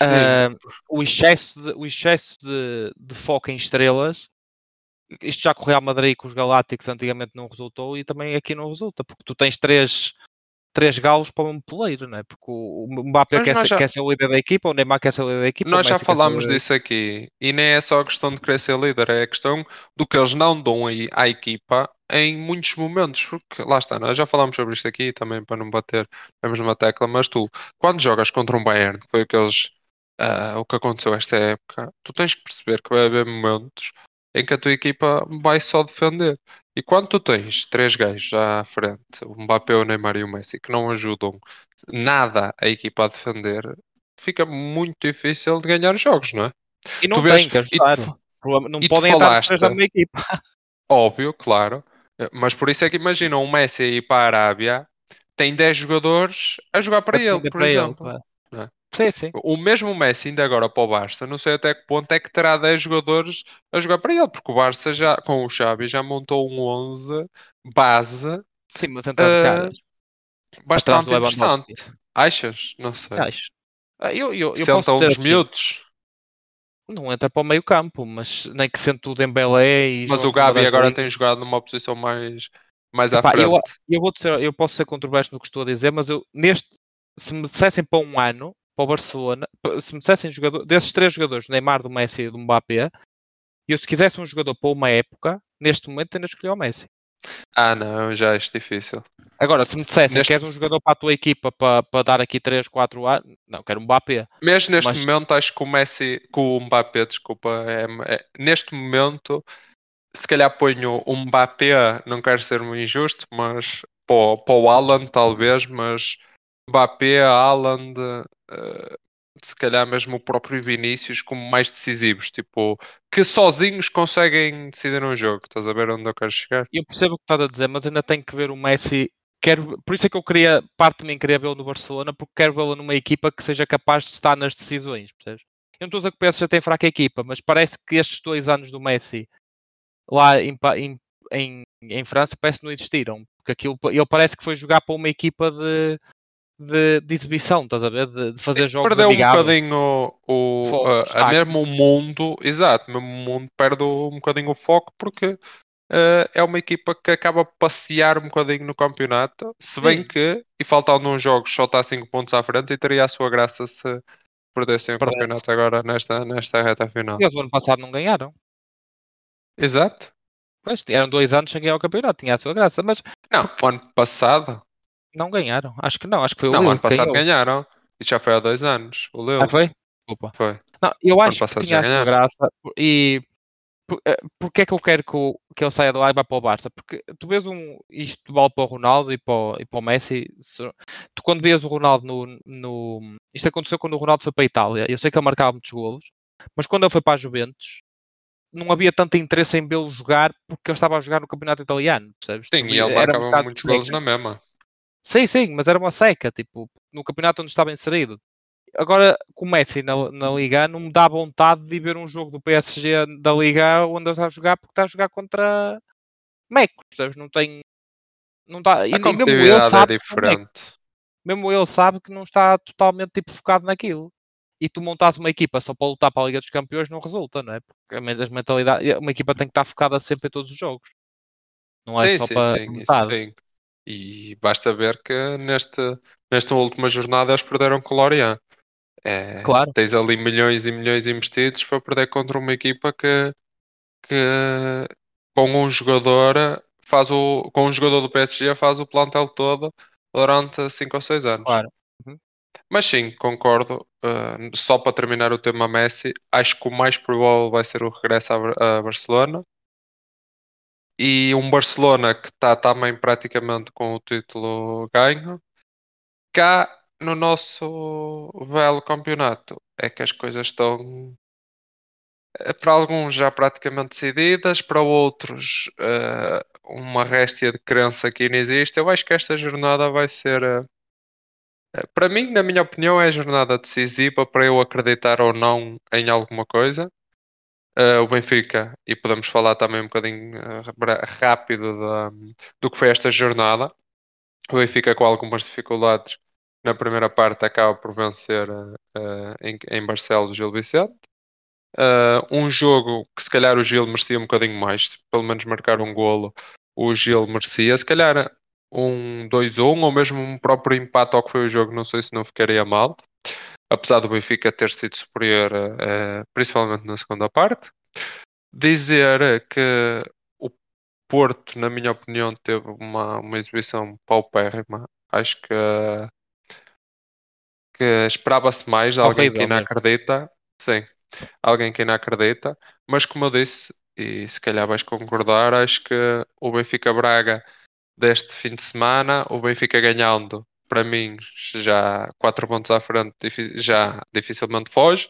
ah, o excesso, de, o excesso de, de foco em estrelas. Isto já com o Real Madrid e com os Galácticos antigamente não resultou e também aqui não resulta, porque tu tens três, três galos para um poleiro, não é? Porque o Mbappé quer ser, já- quer ser o líder da equipa, o Neymar quer ser o líder da equipa. Nós já falámos disso aqui e nem é só a questão de querer ser líder, é a questão do que eles não dão aí à equipa em muitos momentos, porque lá está, nós já falámos sobre isto aqui também para não bater na mesma tecla, mas tu, quando jogas contra um Bayern, que foi o que eles, ah, o que aconteceu esta época, tu tens que perceber que vai haver momentos em que a tua equipa vai só defender. E quando tu tens três gajos à frente, o Mbappé, o Neymar e o Messi, que não ajudam nada a equipa a defender, fica muito difícil de ganhar os jogos, não é? E não tu vês- tem que ajudar. tu- Não podem estar falaste- na mesma equipa. Óbvio, claro. Mas por isso é que imagina um Messi aí para a Arábia, tem 10 jogadores a jogar para A ele, por para ele, exemplo. claro. Sim, sim. O mesmo Messi ainda agora para o Barça, não sei até que ponto é que terá 10 jogadores a jogar para ele, porque o Barça já, com o Xavi, já montou um 11 base Sim, mas entrando Eh, caras. bastante interessante. Achas? Não sei. Acho. Ah, Eu, eu, eu Senta posso um dizer dos assim, miúdos. não entra para o meio campo, mas nem que sente o Dembélé e Mas o Gabi agora tem jogado numa posição mais, mais à Epá, eu- frente. eu vou dizer, eu posso ser controverso no que estou a dizer, mas eu neste, se me dissessem para um ano, para o Barcelona, se me dissessem jogador, desses três jogadores, do Neymar, do Messi e do Mbappé, eu se quisesse um jogador para uma época, neste momento ainda escolhi o Messi. Ah, não, já acho difícil. Agora, se me dissessem Neste- que és um jogador para a tua equipa para, para dar aqui 3, 4 anos, não, quero um Mbappé. Mesmo neste Mas- momento, acho que o Messi, que o Mbappé, desculpa, é, é- neste momento, se calhar ponho o Mbappé, não quero ser injusto, mas para, o- para o Haaland talvez, mas Mbappé, Haaland, eh, se calhar mesmo o próprio Vinícius como mais decisivos, tipo, que sozinhos conseguem decidir um jogo. Estás a ver onde eu quero chegar? Eu percebo o que estás a dizer, mas ainda tenho que ver o Messi. Quero, por isso é que eu queria, parte de mim queria vê-lo no Barcelona, porque quero vê-lo numa equipa que seja capaz de estar nas decisões, percebes? Eu não estou a dizer que o PSG tem fraca equipa, mas parece que estes dois anos do Messi lá em, em, em, em França parece que não existiram. Porque aquilo, ele parece que foi jogar para uma equipa de, de, de exibição, estás a ver? De, de fazer jogos Perdeu um bocadinho o, o- Foco, a- a, mesmo o mundo, exato, mesmo o mundo perde um bocadinho o foco porque eh, é uma equipa que acaba a passear um bocadinho no campeonato, se bem Sim. que, e faltando uns jogos, só está 5 pontos à frente e teria a sua graça se perdessem o campeonato agora nesta, nesta reta final. Eles o ano passado não ganharam. Exato. Pois, eram dois anos sem ganhar o campeonato, tinha a sua graça, mas Não, o ano passado. Não ganharam. Acho que não, acho que foi o Não, Lille ano que passado ganhou. ganharam. Isso já foi há dois anos. O Lille. Ah, foi? Desculpa. Foi. Não, eu acho que passado tinha já sua graça e por, eh, porque é que eu quero que, o- que ele saia do lá e vá para o Barça? Porque tu vês um, isto vale para o Ronaldo e para, o- e para o Messi. se- tu quando vês o Ronaldo no, no. Isto aconteceu quando o Ronaldo foi para a Itália. Eu sei que ele marcava muitos golos, mas quando ele foi para a Juventus não havia tanto interesse em vê-lo jogar porque ele estava a jogar no campeonato italiano, percebes? Sim, Tu e ele era um marcava bocado muitos seca. golos na mesma. Sim, sim, mas era uma seca, tipo, no campeonato onde estava inserido. Agora, com o Messi na, na Liga, não me dá vontade de ver um jogo do PSG da Liga onde ele está a jogar, porque está a jogar contra Mecos, percebes? Não tem. Não e, A e mesmo ele competitividade é sabe é diferente. mesmo ele sabe que não está totalmente tipo, focado naquilo. E tu montas uma equipa só para lutar para a Liga dos Campeões não resulta, não é? Porque a mesma mentalidade, uma equipa tem que estar focada sempre em todos os jogos. Não é Sim, só sim, para sim. E basta ver que neste, nesta última jornada eles perderam com o Lorient. É, Claro. tens ali milhões e milhões investidos para perder contra uma equipa que, que com um jogador faz o com um jogador do PSG faz o plantel todo durante 5 ou 6 anos. Claro. Mas sim, concordo. Uh, só para terminar o tema Messi, acho que o mais provável vai ser o regresso a, a Barcelona. E um Barcelona que está também praticamente com o título ganho. Cá no nosso belo campeonato é que as coisas estão eh, para alguns já praticamente decididas, para outros eh, uma réstia de crença que ainda existe. Eu acho que esta jornada vai ser, eh, para mim, na minha opinião, é a jornada decisiva para eu acreditar ou não em alguma coisa. Eh, o Benfica, e podemos falar também um bocadinho bra- rápido da- do que foi esta jornada. O Benfica com algumas dificuldades na primeira parte acaba por vencer eh, em, em Barcelos Gil Vicente. Uh, um jogo que se calhar o Gil merecia um bocadinho mais, pelo menos marcar um golo, o Gil merecia, se calhar um 2-1 ou mesmo um próprio empate ao que foi o jogo, não sei se não ficaria mal, apesar do Benfica ter sido superior, uh, principalmente na segunda parte. Dizer que o Porto, na minha opinião, teve uma, uma exibição paupérrima, acho que, que esperava-se mais de alguém que Horrível ainda mesmo. acredita, sim alguém que ainda acredita, mas como eu disse, e se calhar vais concordar, acho que o Benfica Braga deste fim de semana, o Benfica ganhando, para mim, já 4 pontos à frente, já dificilmente foge.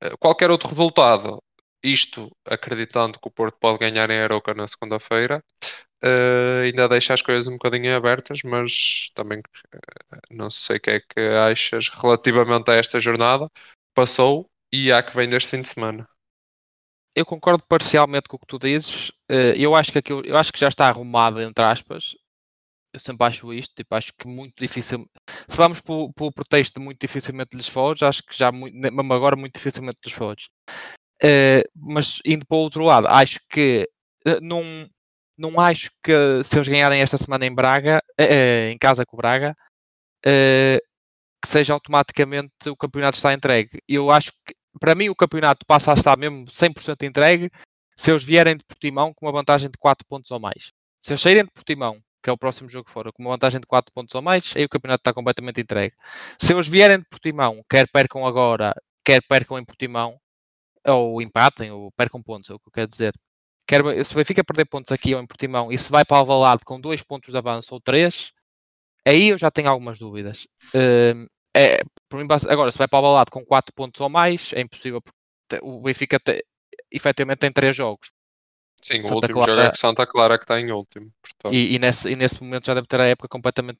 Eh, Qualquer outro resultado, isto acreditando que o Porto pode ganhar em Aroca na segunda-feira, eh, ainda deixa as coisas um bocadinho abertas, mas também eh, não sei o que é que achas relativamente a esta jornada. Passou e há que vem deste fim de semana. eu concordo parcialmente com o que tu dizes. Eu acho que aquilo, eu acho que já está arrumado, entre aspas. Eu sempre acho isto, tipo, acho que muito difícil. Se vamos pelo, pelo pretexto muito dificilmente lhes foge, acho que já muito, mesmo agora muito dificilmente lhes foge. Eh, mas indo para o outro lado, acho que eh, não, não acho que se eles ganharem esta semana em Braga, eh, em casa com o Braga, que seja automaticamente o campeonato está entregue. Eu acho que para mim o campeonato passa a estar mesmo 100% entregue se eles vierem de Portimão com uma vantagem de 4 pontos ou mais. Se eles saírem de Portimão, que é o próximo jogo que for, com uma vantagem de 4 pontos ou mais, aí o campeonato está completamente entregue. Se eles vierem de Portimão, quer percam agora, quer percam em Portimão, ou empatem, ou percam pontos, é o que eu quero dizer. Quer, se o Benfica perder pontos aqui ou em Portimão e se vai para o Alvalade com 2 pontos de avanço ou 3, aí eu já tenho algumas dúvidas. Hum, é, agora, se vai para o Alvalade com 4 pontos ou mais, é impossível, porque o Benfica te- efetivamente tem 3 jogos. Sim, o Santa último Clara- jogo é Santa Clara que está em último. portanto. E, e nesse, e nesse momento já deve ter a época completamente.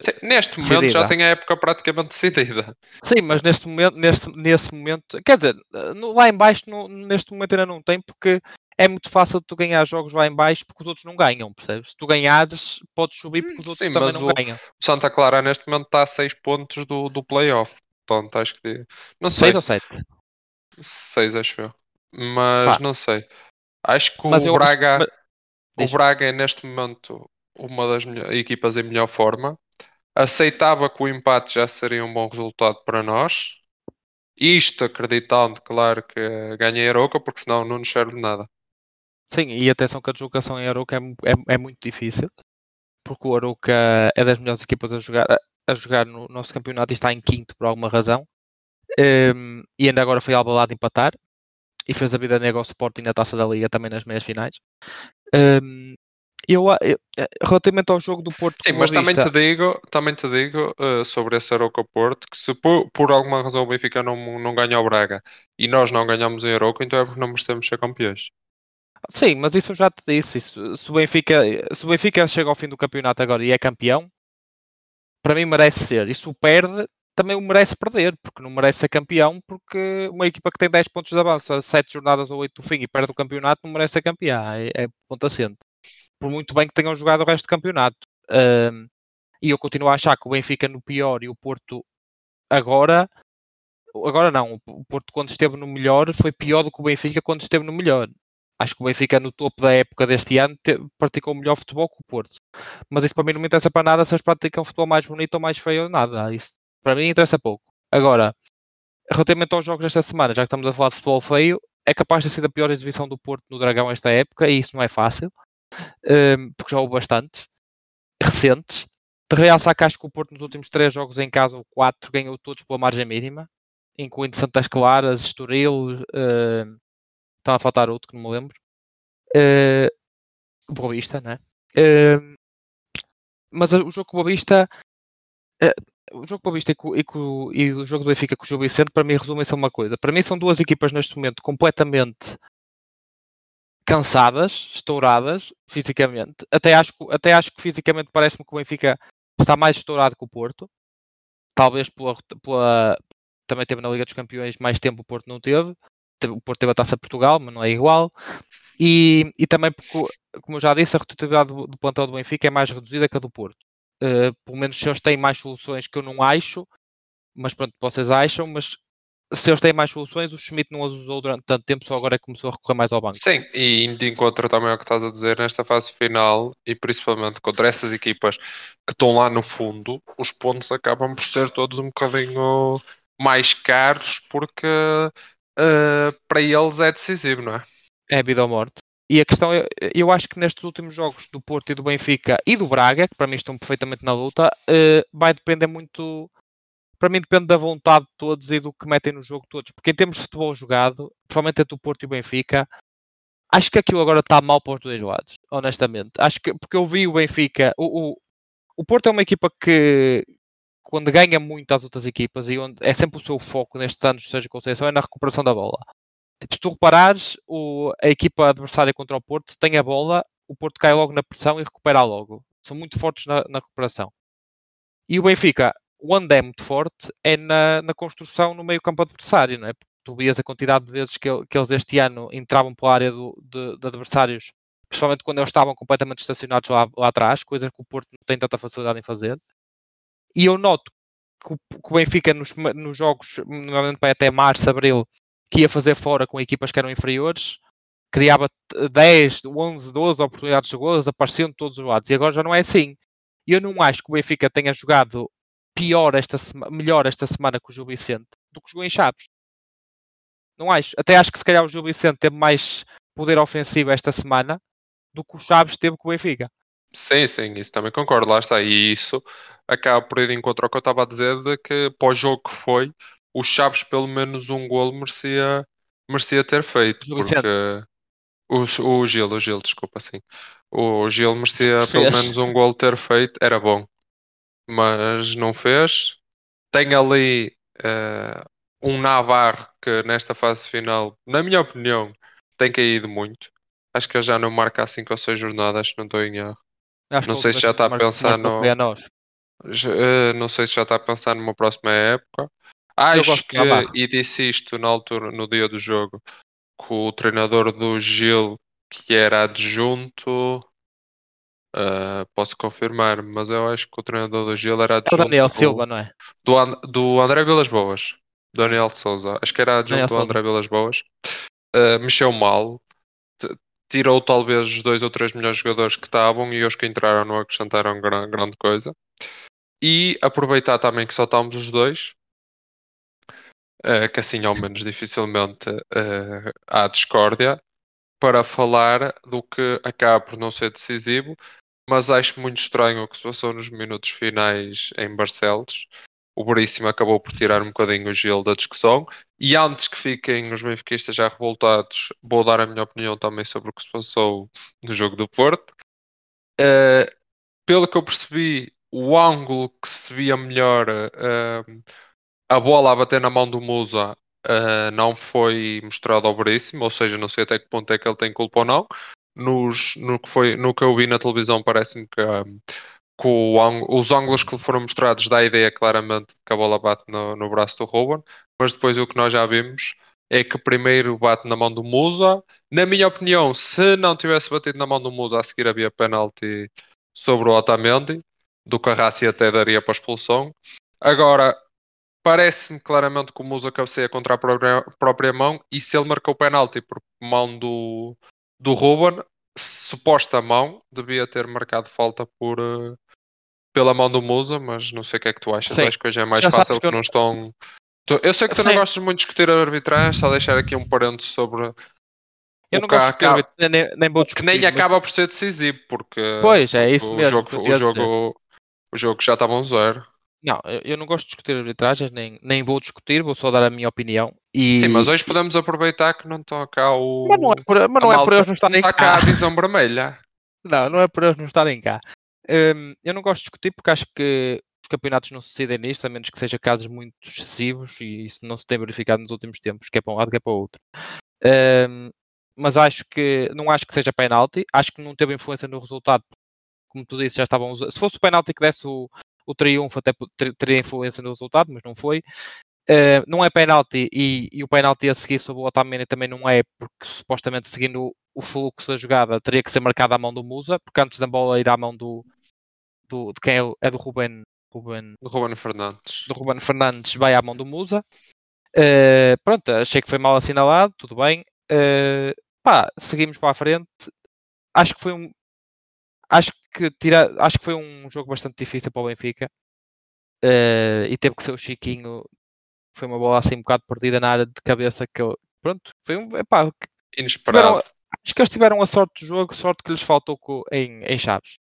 Sim, neste momento já decidida. tem a época praticamente decidida. Sim, mas neste momento, neste, nesse momento, quer dizer, no- lá em baixo no- neste momento ainda não tem, porque é muito fácil de tu ganhar jogos lá em baixo porque os outros não ganham, percebes? Se tu ganhares, podes subir porque os outros Sim, também mas não o- ganham. O Santa Clara neste momento está a 6 pontos do, do playoff. Portanto, acho que. Não sei, 6 ou 7? 6 acho eu. Mas Pá. não sei. Acho que Mas o eu Braga. mas- O. Braga é neste momento uma das equipas em melhor forma. Aceitava que o empate já seria um bom resultado para nós. Isto acreditando, claro, que ganhei a Aroca, porque senão não nos serve de nada. Sim, e atenção que a deslocação em Arouca é, é, é, muito difícil, porque o Arouca é das melhores equipas a jogar, a, a jogar no nosso campeonato e está em quinto por alguma razão. Um, e ainda agora foi Albalade empatar e fez a vida negra ao Sporting na Taça da Liga também nas meias finais. Um, eu, eu, eh, relativamente ao jogo do Porto. Sim, mas também te digo, também te digo uh, sobre esse Aroca Porto que se por, por, alguma razão o Benfica não, não ganha o Braga e nós não ganhamos em Aroca, então é porque não merecemos ser campeões. Sim, mas isso eu já te disse. Isso, se, o Benfica, se o Benfica chega ao fim do campeonato agora e é campeão, para mim merece ser. E se o perde, também o merece perder, porque não merece ser campeão, porque uma equipa que tem 10 pontos de avanço a 7 jornadas ou 8 do fim e perde o campeonato não merece ser campeão. É, é ponto assente por muito bem que tenham jogado o resto do campeonato. Um, e eu continuo a achar que o Benfica no pior e o Porto agora, agora não, o Porto quando esteve no melhor foi pior do que o Benfica quando esteve no melhor. Acho que o Benfica no topo da época deste ano te, praticou melhor futebol que o Porto. Mas isso para mim não me interessa para nada se eles praticam futebol mais bonito ou mais feio ou nada. Isso para mim interessa pouco. Agora, relativamente aos jogos desta semana, já que estamos a falar de futebol feio, é capaz de ser a pior exibição do Porto no Dragão esta época e isso não é fácil um, porque já houve bastante recentes. De realçar que o Porto nos últimos três jogos em casa, ou quatro, ganhou todos pela margem mínima, incluindo Santas Claras, Estoril, uh, estão a faltar outro que não me lembro. Uh, Boa Vista, né? Uh, mas o jogo com Boa Vista, uh, o jogo com o Boa Vista e, e, e, o jogo do Benfica com o Gil Vicente, para mim, resumem-se a uma coisa. Para mim, são duas equipas neste momento completamente cansadas, estouradas fisicamente. Até acho, até acho que fisicamente parece-me que o Benfica está mais estourado que o Porto. Talvez pela, pela, também teve na Liga dos Campeões mais tempo o Porto não teve. O Porto teve a Taça Portugal, mas não é igual. E, e também porque, como eu já disse, a rotatividade do, do plantel do Benfica é mais reduzida que a do Porto. Uh, pelo menos se eles têm mais soluções que eu não acho, mas pronto, vocês acham, mas se eles têm mais soluções, o Schmidt não as usou durante tanto tempo, só agora é que começou a recorrer mais ao banco. Sim, e indo de encontro também ao que estás a dizer, nesta fase final, e principalmente contra essas equipas que estão lá no fundo, os pontos acabam por ser todos um bocadinho mais caros, porque uh, para eles é decisivo, não é? É vida ou morte. E a questão é, eu acho que nestes últimos jogos do Porto e do Benfica e do Braga, que para mim estão perfeitamente na luta, uh, vai depender muito para mim depende da vontade de todos e do que metem no jogo todos. Porque em termos de futebol jogado, principalmente entre o Porto e o Benfica, acho que aquilo agora está mal para os dois lados, honestamente. Acho que porque eu vi o Benfica, o, o, o Porto é uma equipa que quando ganha muito às outras equipas e onde é sempre o seu foco nestes anos, seja Conceição, é na recuperação da bola. Se tu reparares, o, a equipa adversária contra o Porto tem a bola, o Porto cai logo na pressão e recupera logo. São muito fortes na, na recuperação. E o Benfica onde é muito forte é na, na construção no meio campo adversário, não é? Tu vias a quantidade de vezes que, que eles este ano entravam pela área do, de, de, adversários, principalmente quando eles estavam completamente estacionados lá, lá atrás, coisas que o Porto não tem tanta facilidade em fazer. E eu noto que o, que o Benfica nos, nos jogos, normalmente para até março, abril, que ia fazer fora com equipas que eram inferiores, criava 10, 11, 12 oportunidades de gols, apareciam de todos os lados. E agora já não é assim. Eu não acho que o Benfica tenha jogado pior esta melhor esta semana com o Gil Vicente do que jogou em Chaves. Não acho. Até acho que se calhar o Gil Vicente teve mais poder ofensivo esta semana do que o Chaves teve com o Benfica. Sim, sim, isso também concordo, lá está. E isso acaba por ir em contra o que eu estava a dizer de que para o jogo que foi, o Chaves pelo menos um golo merecia, merecia ter feito. Porque o, o Gil, o Gil, desculpa, sim. O Gil merecia pelo menos um golo ter feito, era bom mas não fez. Tem ali uh, um Navarro que nesta fase final, na minha opinião, tem caído muito. Acho que ele já não marca há 5 ou 6 jornadas, não estou em erro. não sei se já está a pensar no. Uh, não sei se já está a pensar numa próxima época. Acho que, e disse isto na altura, no dia do jogo, que o treinador do Gil, que era adjunto, Uh, posso confirmar, mas eu acho que o treinador do Gil era adjunto. É o Daniel Silva, não é? Do, do André Vilas Boas. Daniel Souza. Acho que era adjunto do André Vilas Boas. Uh, mexeu mal. Tirou talvez os dois ou três melhores jogadores que estavam e os que entraram não acrescentaram gran, grande coisa. E aproveitar também que só estávamos os dois. Uh, que assim ao menos dificilmente há discórdia para falar do que acaba por não ser decisivo, mas acho muito estranho o que se passou nos minutos finais em Barcelos. O Veríssimo acabou por tirar um bocadinho o gelo da discussão. E antes que fiquem os benfiquistas já revoltados, vou dar a minha opinião também sobre o que se passou no jogo do Porto. Uh, pelo que eu percebi, o ângulo que se via melhor, uh, a bola a bater na mão do Musa, uh, não foi mostrado ao Veríssimo, ou seja, não sei até que ponto é que ele tem culpa ou não. Nos, no, que foi, no que eu vi na televisão, parece-me que, um, que o, os ângulos que foram mostrados dá a ideia claramente que a bola bate no, no braço do Ruben, mas depois o que nós já vimos é que primeiro bate na mão do Musa. Na minha opinião, se não tivesse batido na mão do Musa, a seguir havia penalti sobre o Otamendi, do Carrassi até daria para expulsão. Agora, parece-me claramente que o Musa cabeceia contra a própria, própria, mão e se ele marcou o penalti por mão do, do Ruben, suposta mão, devia ter marcado falta por, uh, pela mão do Musa, mas não sei o que é que tu achas. Sim. Acho que hoje é mais Já fácil que, que não estão. Eu sei que tu Sim. não gostas muito de discutir a arbitragem, só deixar aqui um parênteses sobre eu não gosto acaba, nem, nem vou discutir, que nem mas... acaba por ser decisivo, porque pois, é isso o mesmo, jogo, o, jogo, o jogo já estava um zero. Não, eu não gosto de discutir arbitragens, nem, nem vou discutir, vou só dar a minha opinião. E... Sim, mas hoje podemos aproveitar que não estão cá o. Mas não é por, mas não é por eles não estarem cá. cá a visão vermelha. Não, não é por eles não estarem cá. Um, eu não gosto de discutir porque acho que os campeonatos não se decidem nisto, a menos que sejam casos muito excessivos e isso não se tem verificado nos últimos tempos, que é para um lado que é para o outro. Um, mas acho que não acho que seja penalti, acho que não teve influência no resultado, como tu disse, já estavam Se fosse o penalti que desse o, o triunfo até teria influência no resultado, mas não foi. Uh, não é penalti e, e, o penalti a seguir sobre o Otamendi também não é, porque supostamente seguindo o, o, fluxo da jogada teria que ser marcado à mão do Musa, porque antes da bola ir à mão do, do de quem é, é do Ruben, Ruben, do Ruben Fernandes. Do Ruben Fernandes vai à mão do Musa. Uh, pronto, achei que foi mal assinalado, tudo bem. Uh, pá, seguimos para a frente. Acho que foi um, acho que tira, acho que foi um jogo bastante difícil para o Benfica uh, e teve que ser o Chiquinho. Foi uma bola assim um bocado perdida na área de cabeça que eu, pronto, foi um epá, inesperado. Tiveram, acho que eles tiveram a sorte do jogo, sorte que lhes faltou em, em Chaves.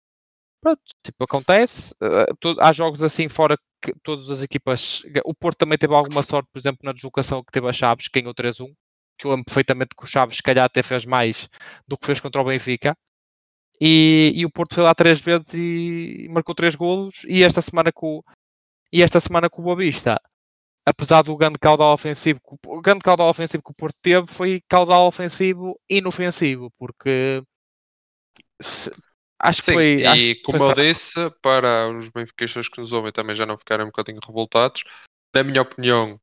Pronto, tipo, acontece. Uh, há jogos assim fora que todas as equipas. O Porto também teve alguma sorte, por exemplo, na deslocação que teve a Chaves, que ganhou 3-1. Que eu lembro perfeitamente que o Chaves, se calhar, até fez mais do que fez contra o Benfica. E, e, o Porto foi lá três vezes e marcou três golos. E esta semana com, e esta semana com o Boa Vista, apesar do grande caudal ofensivo, o grande caudal ofensivo que o Porto teve foi caudal ofensivo inofensivo, porque acho Sim, que foi. E como foi eu disse, para os benfiquistas que nos ouvem também já não ficarem um bocadinho revoltados, na minha opinião,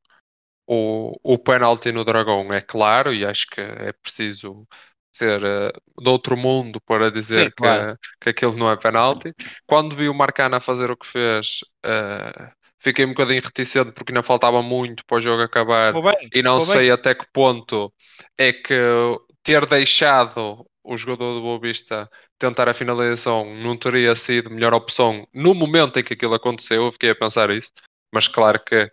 o, o penalti no Dragão é claro e acho que é preciso ser uh, de outro mundo para dizer Sim, que, claro. que aquilo não é penalti. Quando vi o Marcana fazer o que fez, uh, fiquei um bocadinho reticente porque ainda faltava muito para o jogo acabar bem, e não sei bem. até que ponto é que ter deixado o jogador do Boa Vista tentar a finalização não teria sido melhor opção no momento em que aquilo aconteceu. Eu fiquei a pensar isso, mas claro que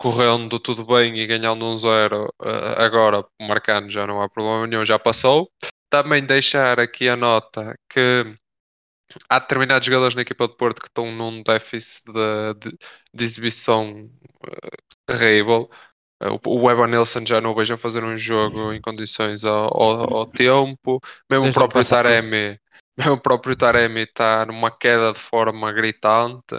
correndo tudo bem e ganhando um zero uh, agora, marcando já não há problema nenhum, já passou. Também deixar aqui a nota que há determinados jogadores na equipa de Porto que estão num déficit de, de, de exibição uh, terrível. Uh, o Evan Nilsson já não o vejo a fazer um jogo em condições ao, ao, ao tempo. Mesmo o próprio Taremi, mesmo o próprio Taremi está numa queda de forma gritante.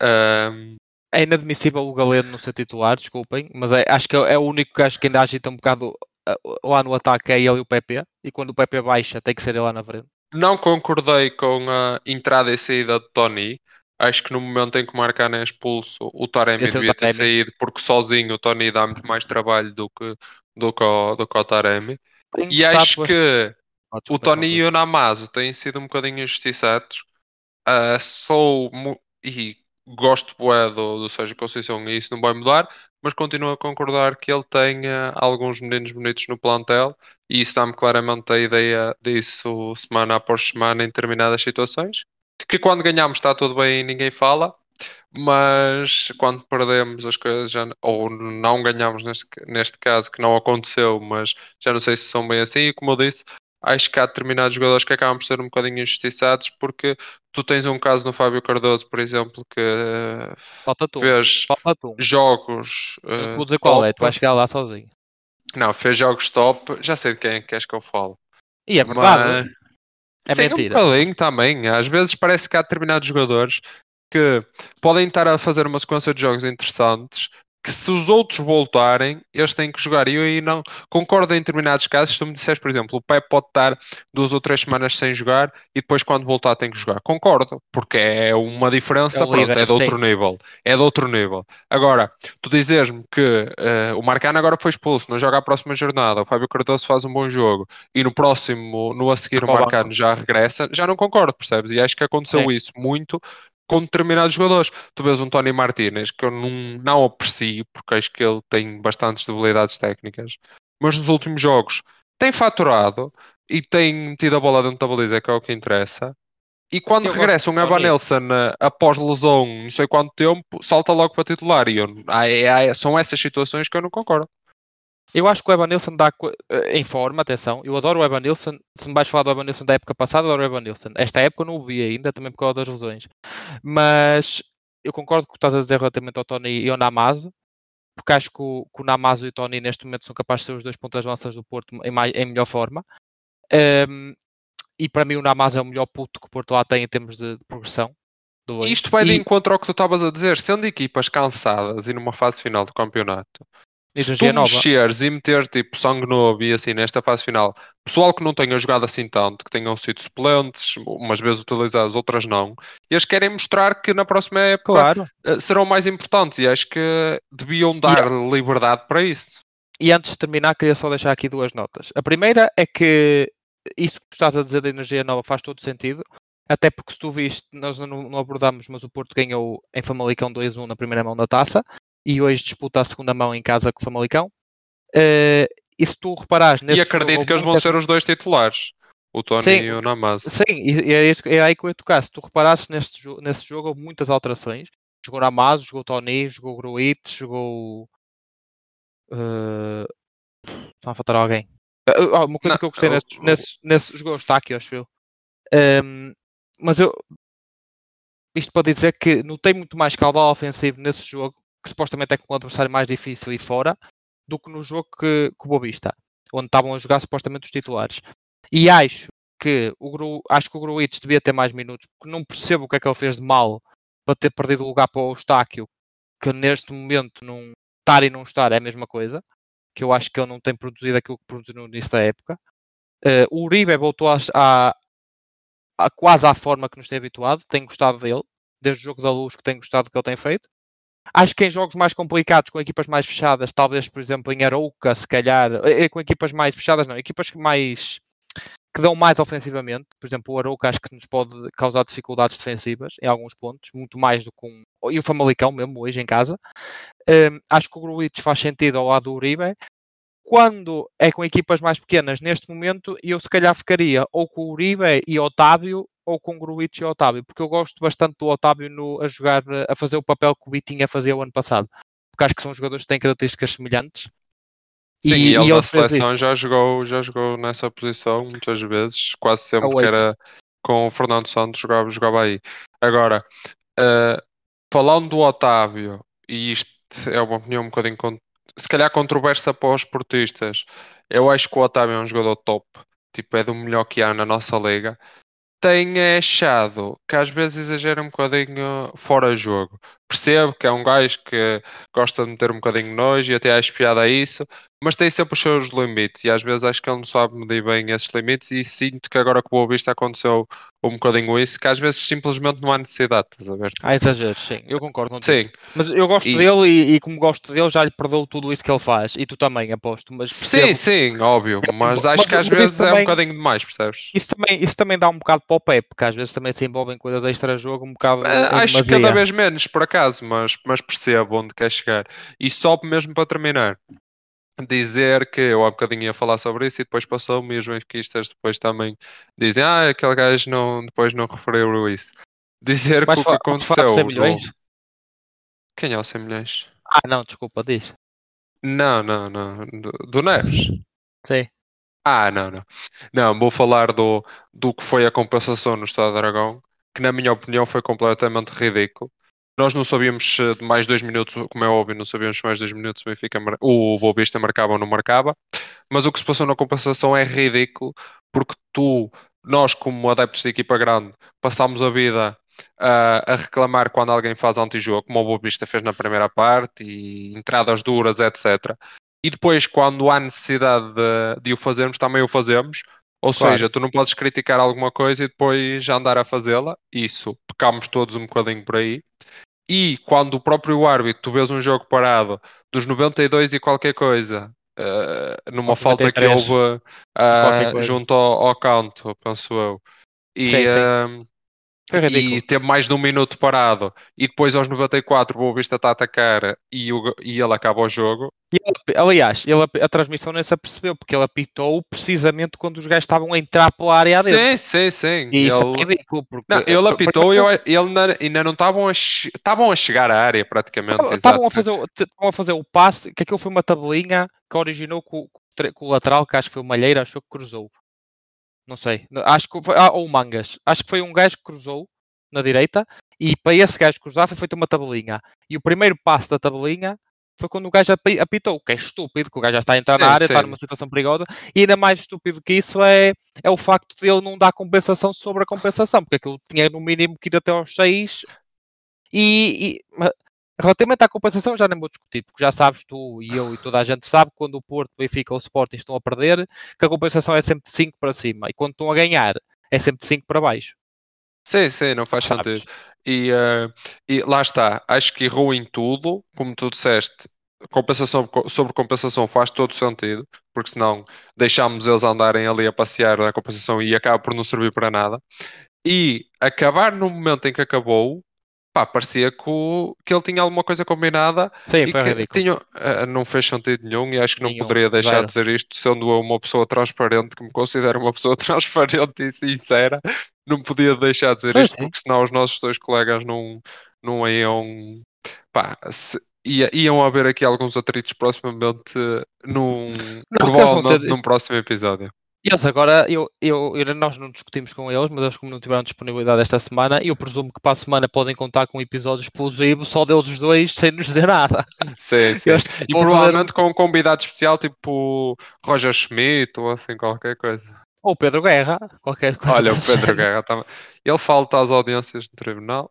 Um, é inadmissível o Galeno no seu titular, desculpem, mas é, acho que é, é o único que acho que ainda agita um bocado uh, lá no ataque é ele e o PP, e quando o PP baixa tem que ser ele lá na frente. Não concordei com a entrada e saída de Tony. Acho que no momento em que o Marcano é expulso, o Taremi Esse devia é o ter saído, porque sozinho o Tony dá muito mais trabalho do que, do que, o, do que o Taremi. e acho que o Tony e o Namazo têm sido um bocadinho injustiçados. Uh, sou e gosto bué do, do Sérgio Conceição e isso não vai mudar, mas continuo a concordar que ele tenha alguns meninos bonitos no plantel e isso dá-me claramente a ideia disso semana após semana em determinadas situações. Que quando ganhamos está tudo bem e ninguém fala, mas quando perdemos as coisas já, ou não ganhamos neste, neste caso, que não aconteceu, mas já não sei se são bem assim, e como eu disse, acho que há determinados jogadores que acabam por ser um bocadinho injustiçados porque tu tens um caso no Fábio Cardoso, por exemplo, que Falta tu. fez Falta tu. jogos. Eu eh, vou dizer qual é, top. tu vais chegar lá sozinho. Não, fez jogos top, já sei de quem é que queres que eu falo. E é verdade. Mas- É Sim, mentira. um bocadinho também. Às vezes parece que há determinados jogadores que podem estar a fazer uma sequência de jogos interessantes que se os outros voltarem, eles têm que jogar. E eu aí não concordo em determinados casos. Se tu me disseres, por exemplo, o Pep pode estar duas ou três semanas sem jogar e depois quando voltar tem que jogar. Concordo, porque é uma diferença, É pronto, líder, é de outro sim. nível. É de outro nível. Agora, tu dizes-me que eh, o Marcano agora foi expulso, não joga a próxima jornada, o Fábio Cardoso faz um bom jogo e no próximo, no a seguir, o Marcano já regressa, já não concordo, percebes? E acho que aconteceu Sim. isso muito com determinados jogadores. Tu vês um Tony Martínez que eu não, não aprecio, porque acho que ele tem bastantes debilidades técnicas, mas nos últimos jogos tem faturado e tem metido a bola dentro da baliza, que é o que interessa. E quando Eu regressa um Tony. Evanilson eh, após lesão, não sei quanto tempo, salta logo para titular. E eu, ah, é- é- são essas situações que eu não concordo. Eu acho que o Evanilson dá eh, em forma, atenção. Eu adoro o Evanilson. Se me vais falar do Evanilson da época passada, adoro o Evanilson. Esta época eu não o vi ainda, também por causa das lesões. Mas eu concordo com o que estás a dizer relativamente ao Tony e ao Namazo, porque acho que o, que o Namazo e o Tony neste momento são capazes de ser os dois pontas lanças do Porto em, mai- em melhor forma. Ehm, e para mim o Namazo é o melhor puto que o Porto lá tem em termos de, de progressão. E isto vai de E- encontro ao que tu estavas a dizer, sendo equipas cansadas e numa fase final do campeonato. Se do tu nova. mexeres e meter tipo sangue novo e assim nesta fase final, pessoal que não tenha jogado assim tanto, que tenham sido suplentes, umas vezes utilizados, outras não, eles querem mostrar que na próxima época Claro. eh, serão mais importantes e acho que deviam dar liberdade para isso. E antes de terminar, queria só deixar aqui duas notas. A primeira é que isso que tu estás a dizer da energia nova faz todo sentido, até porque se tu viste, nós não, não abordamos, mas o Porto ganhou em Famalicão 2-1 na primeira mão da taça e hoje disputa a segunda mão em casa com o Famalicão. Eh, e se tu reparares e acredito que eles vão ser os dois titulares, o Tony Sim. e o Namaz. Sim, é, é aí que eu ia tocar. Se tu reparares neste nesse jogo, houve muitas alterações. Jogou Namazo, jogou Tony, jogou Gruit, jogou. Uh... Está a faltar alguém. Ah, ah, uma coisa Não, que eu gostei o- nesse, o- nesse, nesse jogou está aqui, acho eu. Ehm, mas eu. Isto para dizer que notei muito mais caudal ofensivo nesse jogo, que supostamente é com um adversário mais difícil e fora, do que no jogo que, o Bobista, onde estavam a jogar supostamente os titulares. E acho que o acho que o Gruitch devia ter mais minutos, porque não percebo o que é que ele fez de mal para ter perdido o lugar para o Eustáquio, que neste momento não estar e não estar é a mesma coisa, que eu acho que ele não tem produzido aquilo que produziu no início da época. Eh, o Uribe voltou a, a- a- quase à forma que nos tem habituado, tenho gostado dele, desde o jogo da luz que tenho gostado do que ele tem feito. Acho que em jogos mais complicados, com equipas mais fechadas, talvez, por exemplo, em Arouca, se calhar, eh, eh, com equipas mais fechadas, não, equipas que mais que dão mais ofensivamente, por exemplo, o Arouca acho que nos pode causar dificuldades defensivas em alguns pontos, muito mais do que um. E o Famalicão mesmo, hoje em casa. Hum, acho que o Gruitch faz sentido ao lado do Uribe. Quando é com equipas mais pequenas, neste momento, eu se calhar ficaria ou com o Uribe e Otávio ou com o Gruitch e Otávio, porque eu gosto bastante do Otávio no, a jogar, a fazer o papel que o Vitinha fazia o ano passado. Porque acho que são jogadores que têm características semelhantes. Sim, e, ele ele na seleção já jogou, já jogou nessa posição muitas vezes, quase sempre A que era com o Fernando Santos jogava, jogava aí. Agora, eh, falando do Otávio, e isto é uma opinião um bocadinho se calhar controversa para os portistas, eu acho que o Otávio é um jogador top, tipo, é do melhor que há na nossa liga. Tenho achado que às vezes exagera um bocadinho fora jogo. Percebo que é um gajo que gosta de meter um bocadinho nojo e até acho piada a isso, mas tem sempre os seus limites e às vezes acho que ele não sabe medir bem esses limites e sinto que agora com o Boa Vista aconteceu um bocadinho isso, que às vezes simplesmente não há necessidade, estás a ver? Há exageros, sim, eu concordo contigo. Sim, Mas eu gosto E- dele e, e como gosto dele já lhe perdoo tudo isso que ele faz. E tu também, aposto. Mas sim, percebo- sim, óbvio, mas Mas- acho que às mas vezes é um também- bocadinho demais, percebes? Isso também, isso também dá um bocado para o pé, porque às vezes também se envolvem coisas extra-jogo um bocado. Eh, acho que cada vez menos, por acaso, mas, mas percebo onde quer chegar. E só mesmo para terminar, dizer que eu há bocadinho ia falar sobre isso e depois passou-me e os benfiquistas depois também dizem, ah, aquele gajo não, depois não referiu isso. Dizer Vais que o que aconteceu de 100 no-? Quem é o 100 milhões? Ah, não, desculpa, diz. Não, não, não. Do, do Neves. Sim. Ah, não, não. Não, vou falar do, do que foi a compensação no Estado de Aragão, que na minha opinião foi completamente ridículo. Nós não sabíamos se de mais dois minutos, como é óbvio, não sabíamos se mais dois minutos o Benfica, o Boavista marcava ou não marcava, mas o que se passou na compensação é ridículo, porque tu, nós como adeptos de equipa grande, passámos a vida a, a reclamar quando alguém faz antijogo, como o Boavista fez na primeira parte, e entradas duras, etc. E depois, quando há necessidade de, de o fazermos, também o fazemos. Ou Claro. seja, tu não podes criticar alguma coisa e depois já andar a fazê-la. Isso, pecamos todos um bocadinho por aí. E quando o próprio árbitro, tu vês um jogo parado dos 92 e qualquer coisa, eh, numa falta que 93, houve coisa. junto ao, ao canto, penso eu. E, Sim, sim. ah, Ridículo. e teve mais de um minuto parado e depois aos 94 o Boa Vista está a atacar e, o- e ele acaba o jogo. Ele- aliás, ele, a transmissão nem se apercebeu, porque ele apitou precisamente quando os gajos estavam a entrar pela área dentro. Sim, sim, sim. E isso é Ele, ridículo. Porque, não, ele por- por apitou e ele ainda, não estavam a, estavam a chegar à área praticamente. Estavam a, fazer, o- estavam a fazer o passe, que aquilo foi uma tabelinha que originou com, com o lateral, que acho que foi o Malheiro, achou que cruzou. Não sei. Acho que foi, ah, ou Mangas. Acho que foi um gajo que cruzou na direita e para esse gajo cruzar foi feita uma tabelinha. E o primeiro passo da tabelinha foi quando o gajo api- apitou, que é estúpido, que o gajo já está a entrar na área, está numa situação perigosa. E ainda mais estúpido que isso é, é o facto de ele não dar compensação sobre a compensação, porque aquilo tinha no mínimo que ir até aos 6 e, e- relativamente à compensação já nem vou discutir, porque já sabes tu e eu e toda a gente sabe quando o Porto, o Benfica ou o Sporting estão a perder, que a compensação é sempre de 5 para cima e quando estão a ganhar é sempre de 5 para baixo. Sim, sim, não faz Sabes? sentido. E, eh, e lá está, acho que errou em tudo, como tu disseste, compensação sobre compensação faz todo sentido, porque senão deixámos eles andarem ali a passear na compensação e acaba por não servir para nada. E acabar no momento em que acabou, pá, parecia que, o- que ele tinha alguma coisa combinada Sim, e que ridículo. tinha, eh, não fez sentido nenhum e acho que não Nenhum, poderia deixar zero. de dizer isto, sendo eu uma pessoa transparente, que me considero uma pessoa transparente e sincera, não podia deixar de dizer isto, sim. porque senão os nossos dois colegas não, não iam, pá, se- ia- iam haver aqui alguns atritos proximamente num, Não, provavelmente num próximo episódio. E eles agora, eu, eu, nós não discutimos com eles, mas eles como não tiveram disponibilidade esta semana, eu presumo que para a semana podem contar com um episódio explosivo só deles os dois sem nos dizer nada. Sim, sim. Eles E provavelmente com um convidado especial, tipo Roger Schmidt ou assim qualquer coisa. Ou Pedro Guerra, qualquer coisa. Olha, o Pedro. Guerra também. Ele falta às audiências do tribunal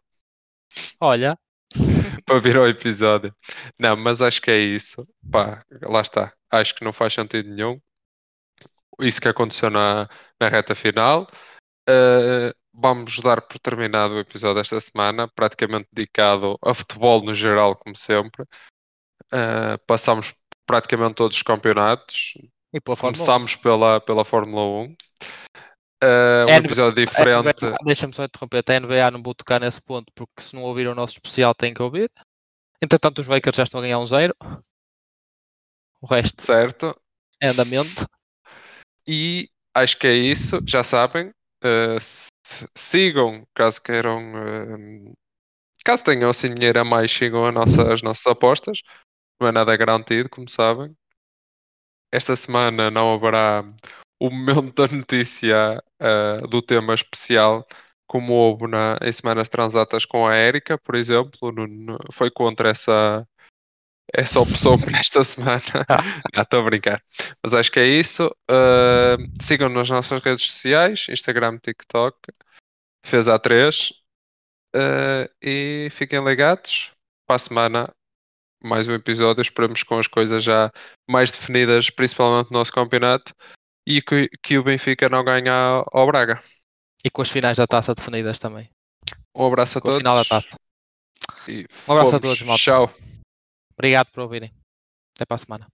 Olha, para vir ao episódio. Não, mas acho que é isso. Pá, lá está. Acho que não faz sentido nenhum. Isso que aconteceu na, na reta final. Uh, vamos dar por terminado o episódio desta semana, praticamente dedicado a futebol no geral, como sempre. Uh, passamos praticamente todos os campeonatos. e pela Fórmula 1. Começámos pela, pela Fórmula 1. Uh, um NBA episódio A diferente. NBA Deixa-me só interromper, até a NBA não vou tocar nesse ponto, porque se não ouviram o nosso especial têm que ouvir. Entretanto, os Lakers já estão a ganhar um zero. O resto Certo? é andamento. E acho que é isso, já sabem. Uh, sigam, caso queiram, uh, caso tenham assim dinheiro a mais, sigam a nossa- as nossas apostas. Não é nada garantido, como sabem. Esta semana não haverá o momento da notícia uh, do tema especial, como houve na, em semanas transatas com a Érica, por exemplo. No- no- foi contra essa, essa opção para esta semana. Não, estou a brincar. Mas acho que é isso. Uh, sigam nas nossas redes sociais, Instagram, TikTok, fez a 3 uh, e fiquem ligados. Para a semana, mais um episódio. Esperamos com as coisas já mais definidas, principalmente no nosso campeonato, e que, que o Benfica não ganhe ao Braga. E com as finais da taça definidas também. Um abraço a Com todos. final da taça. E Um abraço a todos, malta. Tchau. Obrigado por ouvirem. Até para a semana.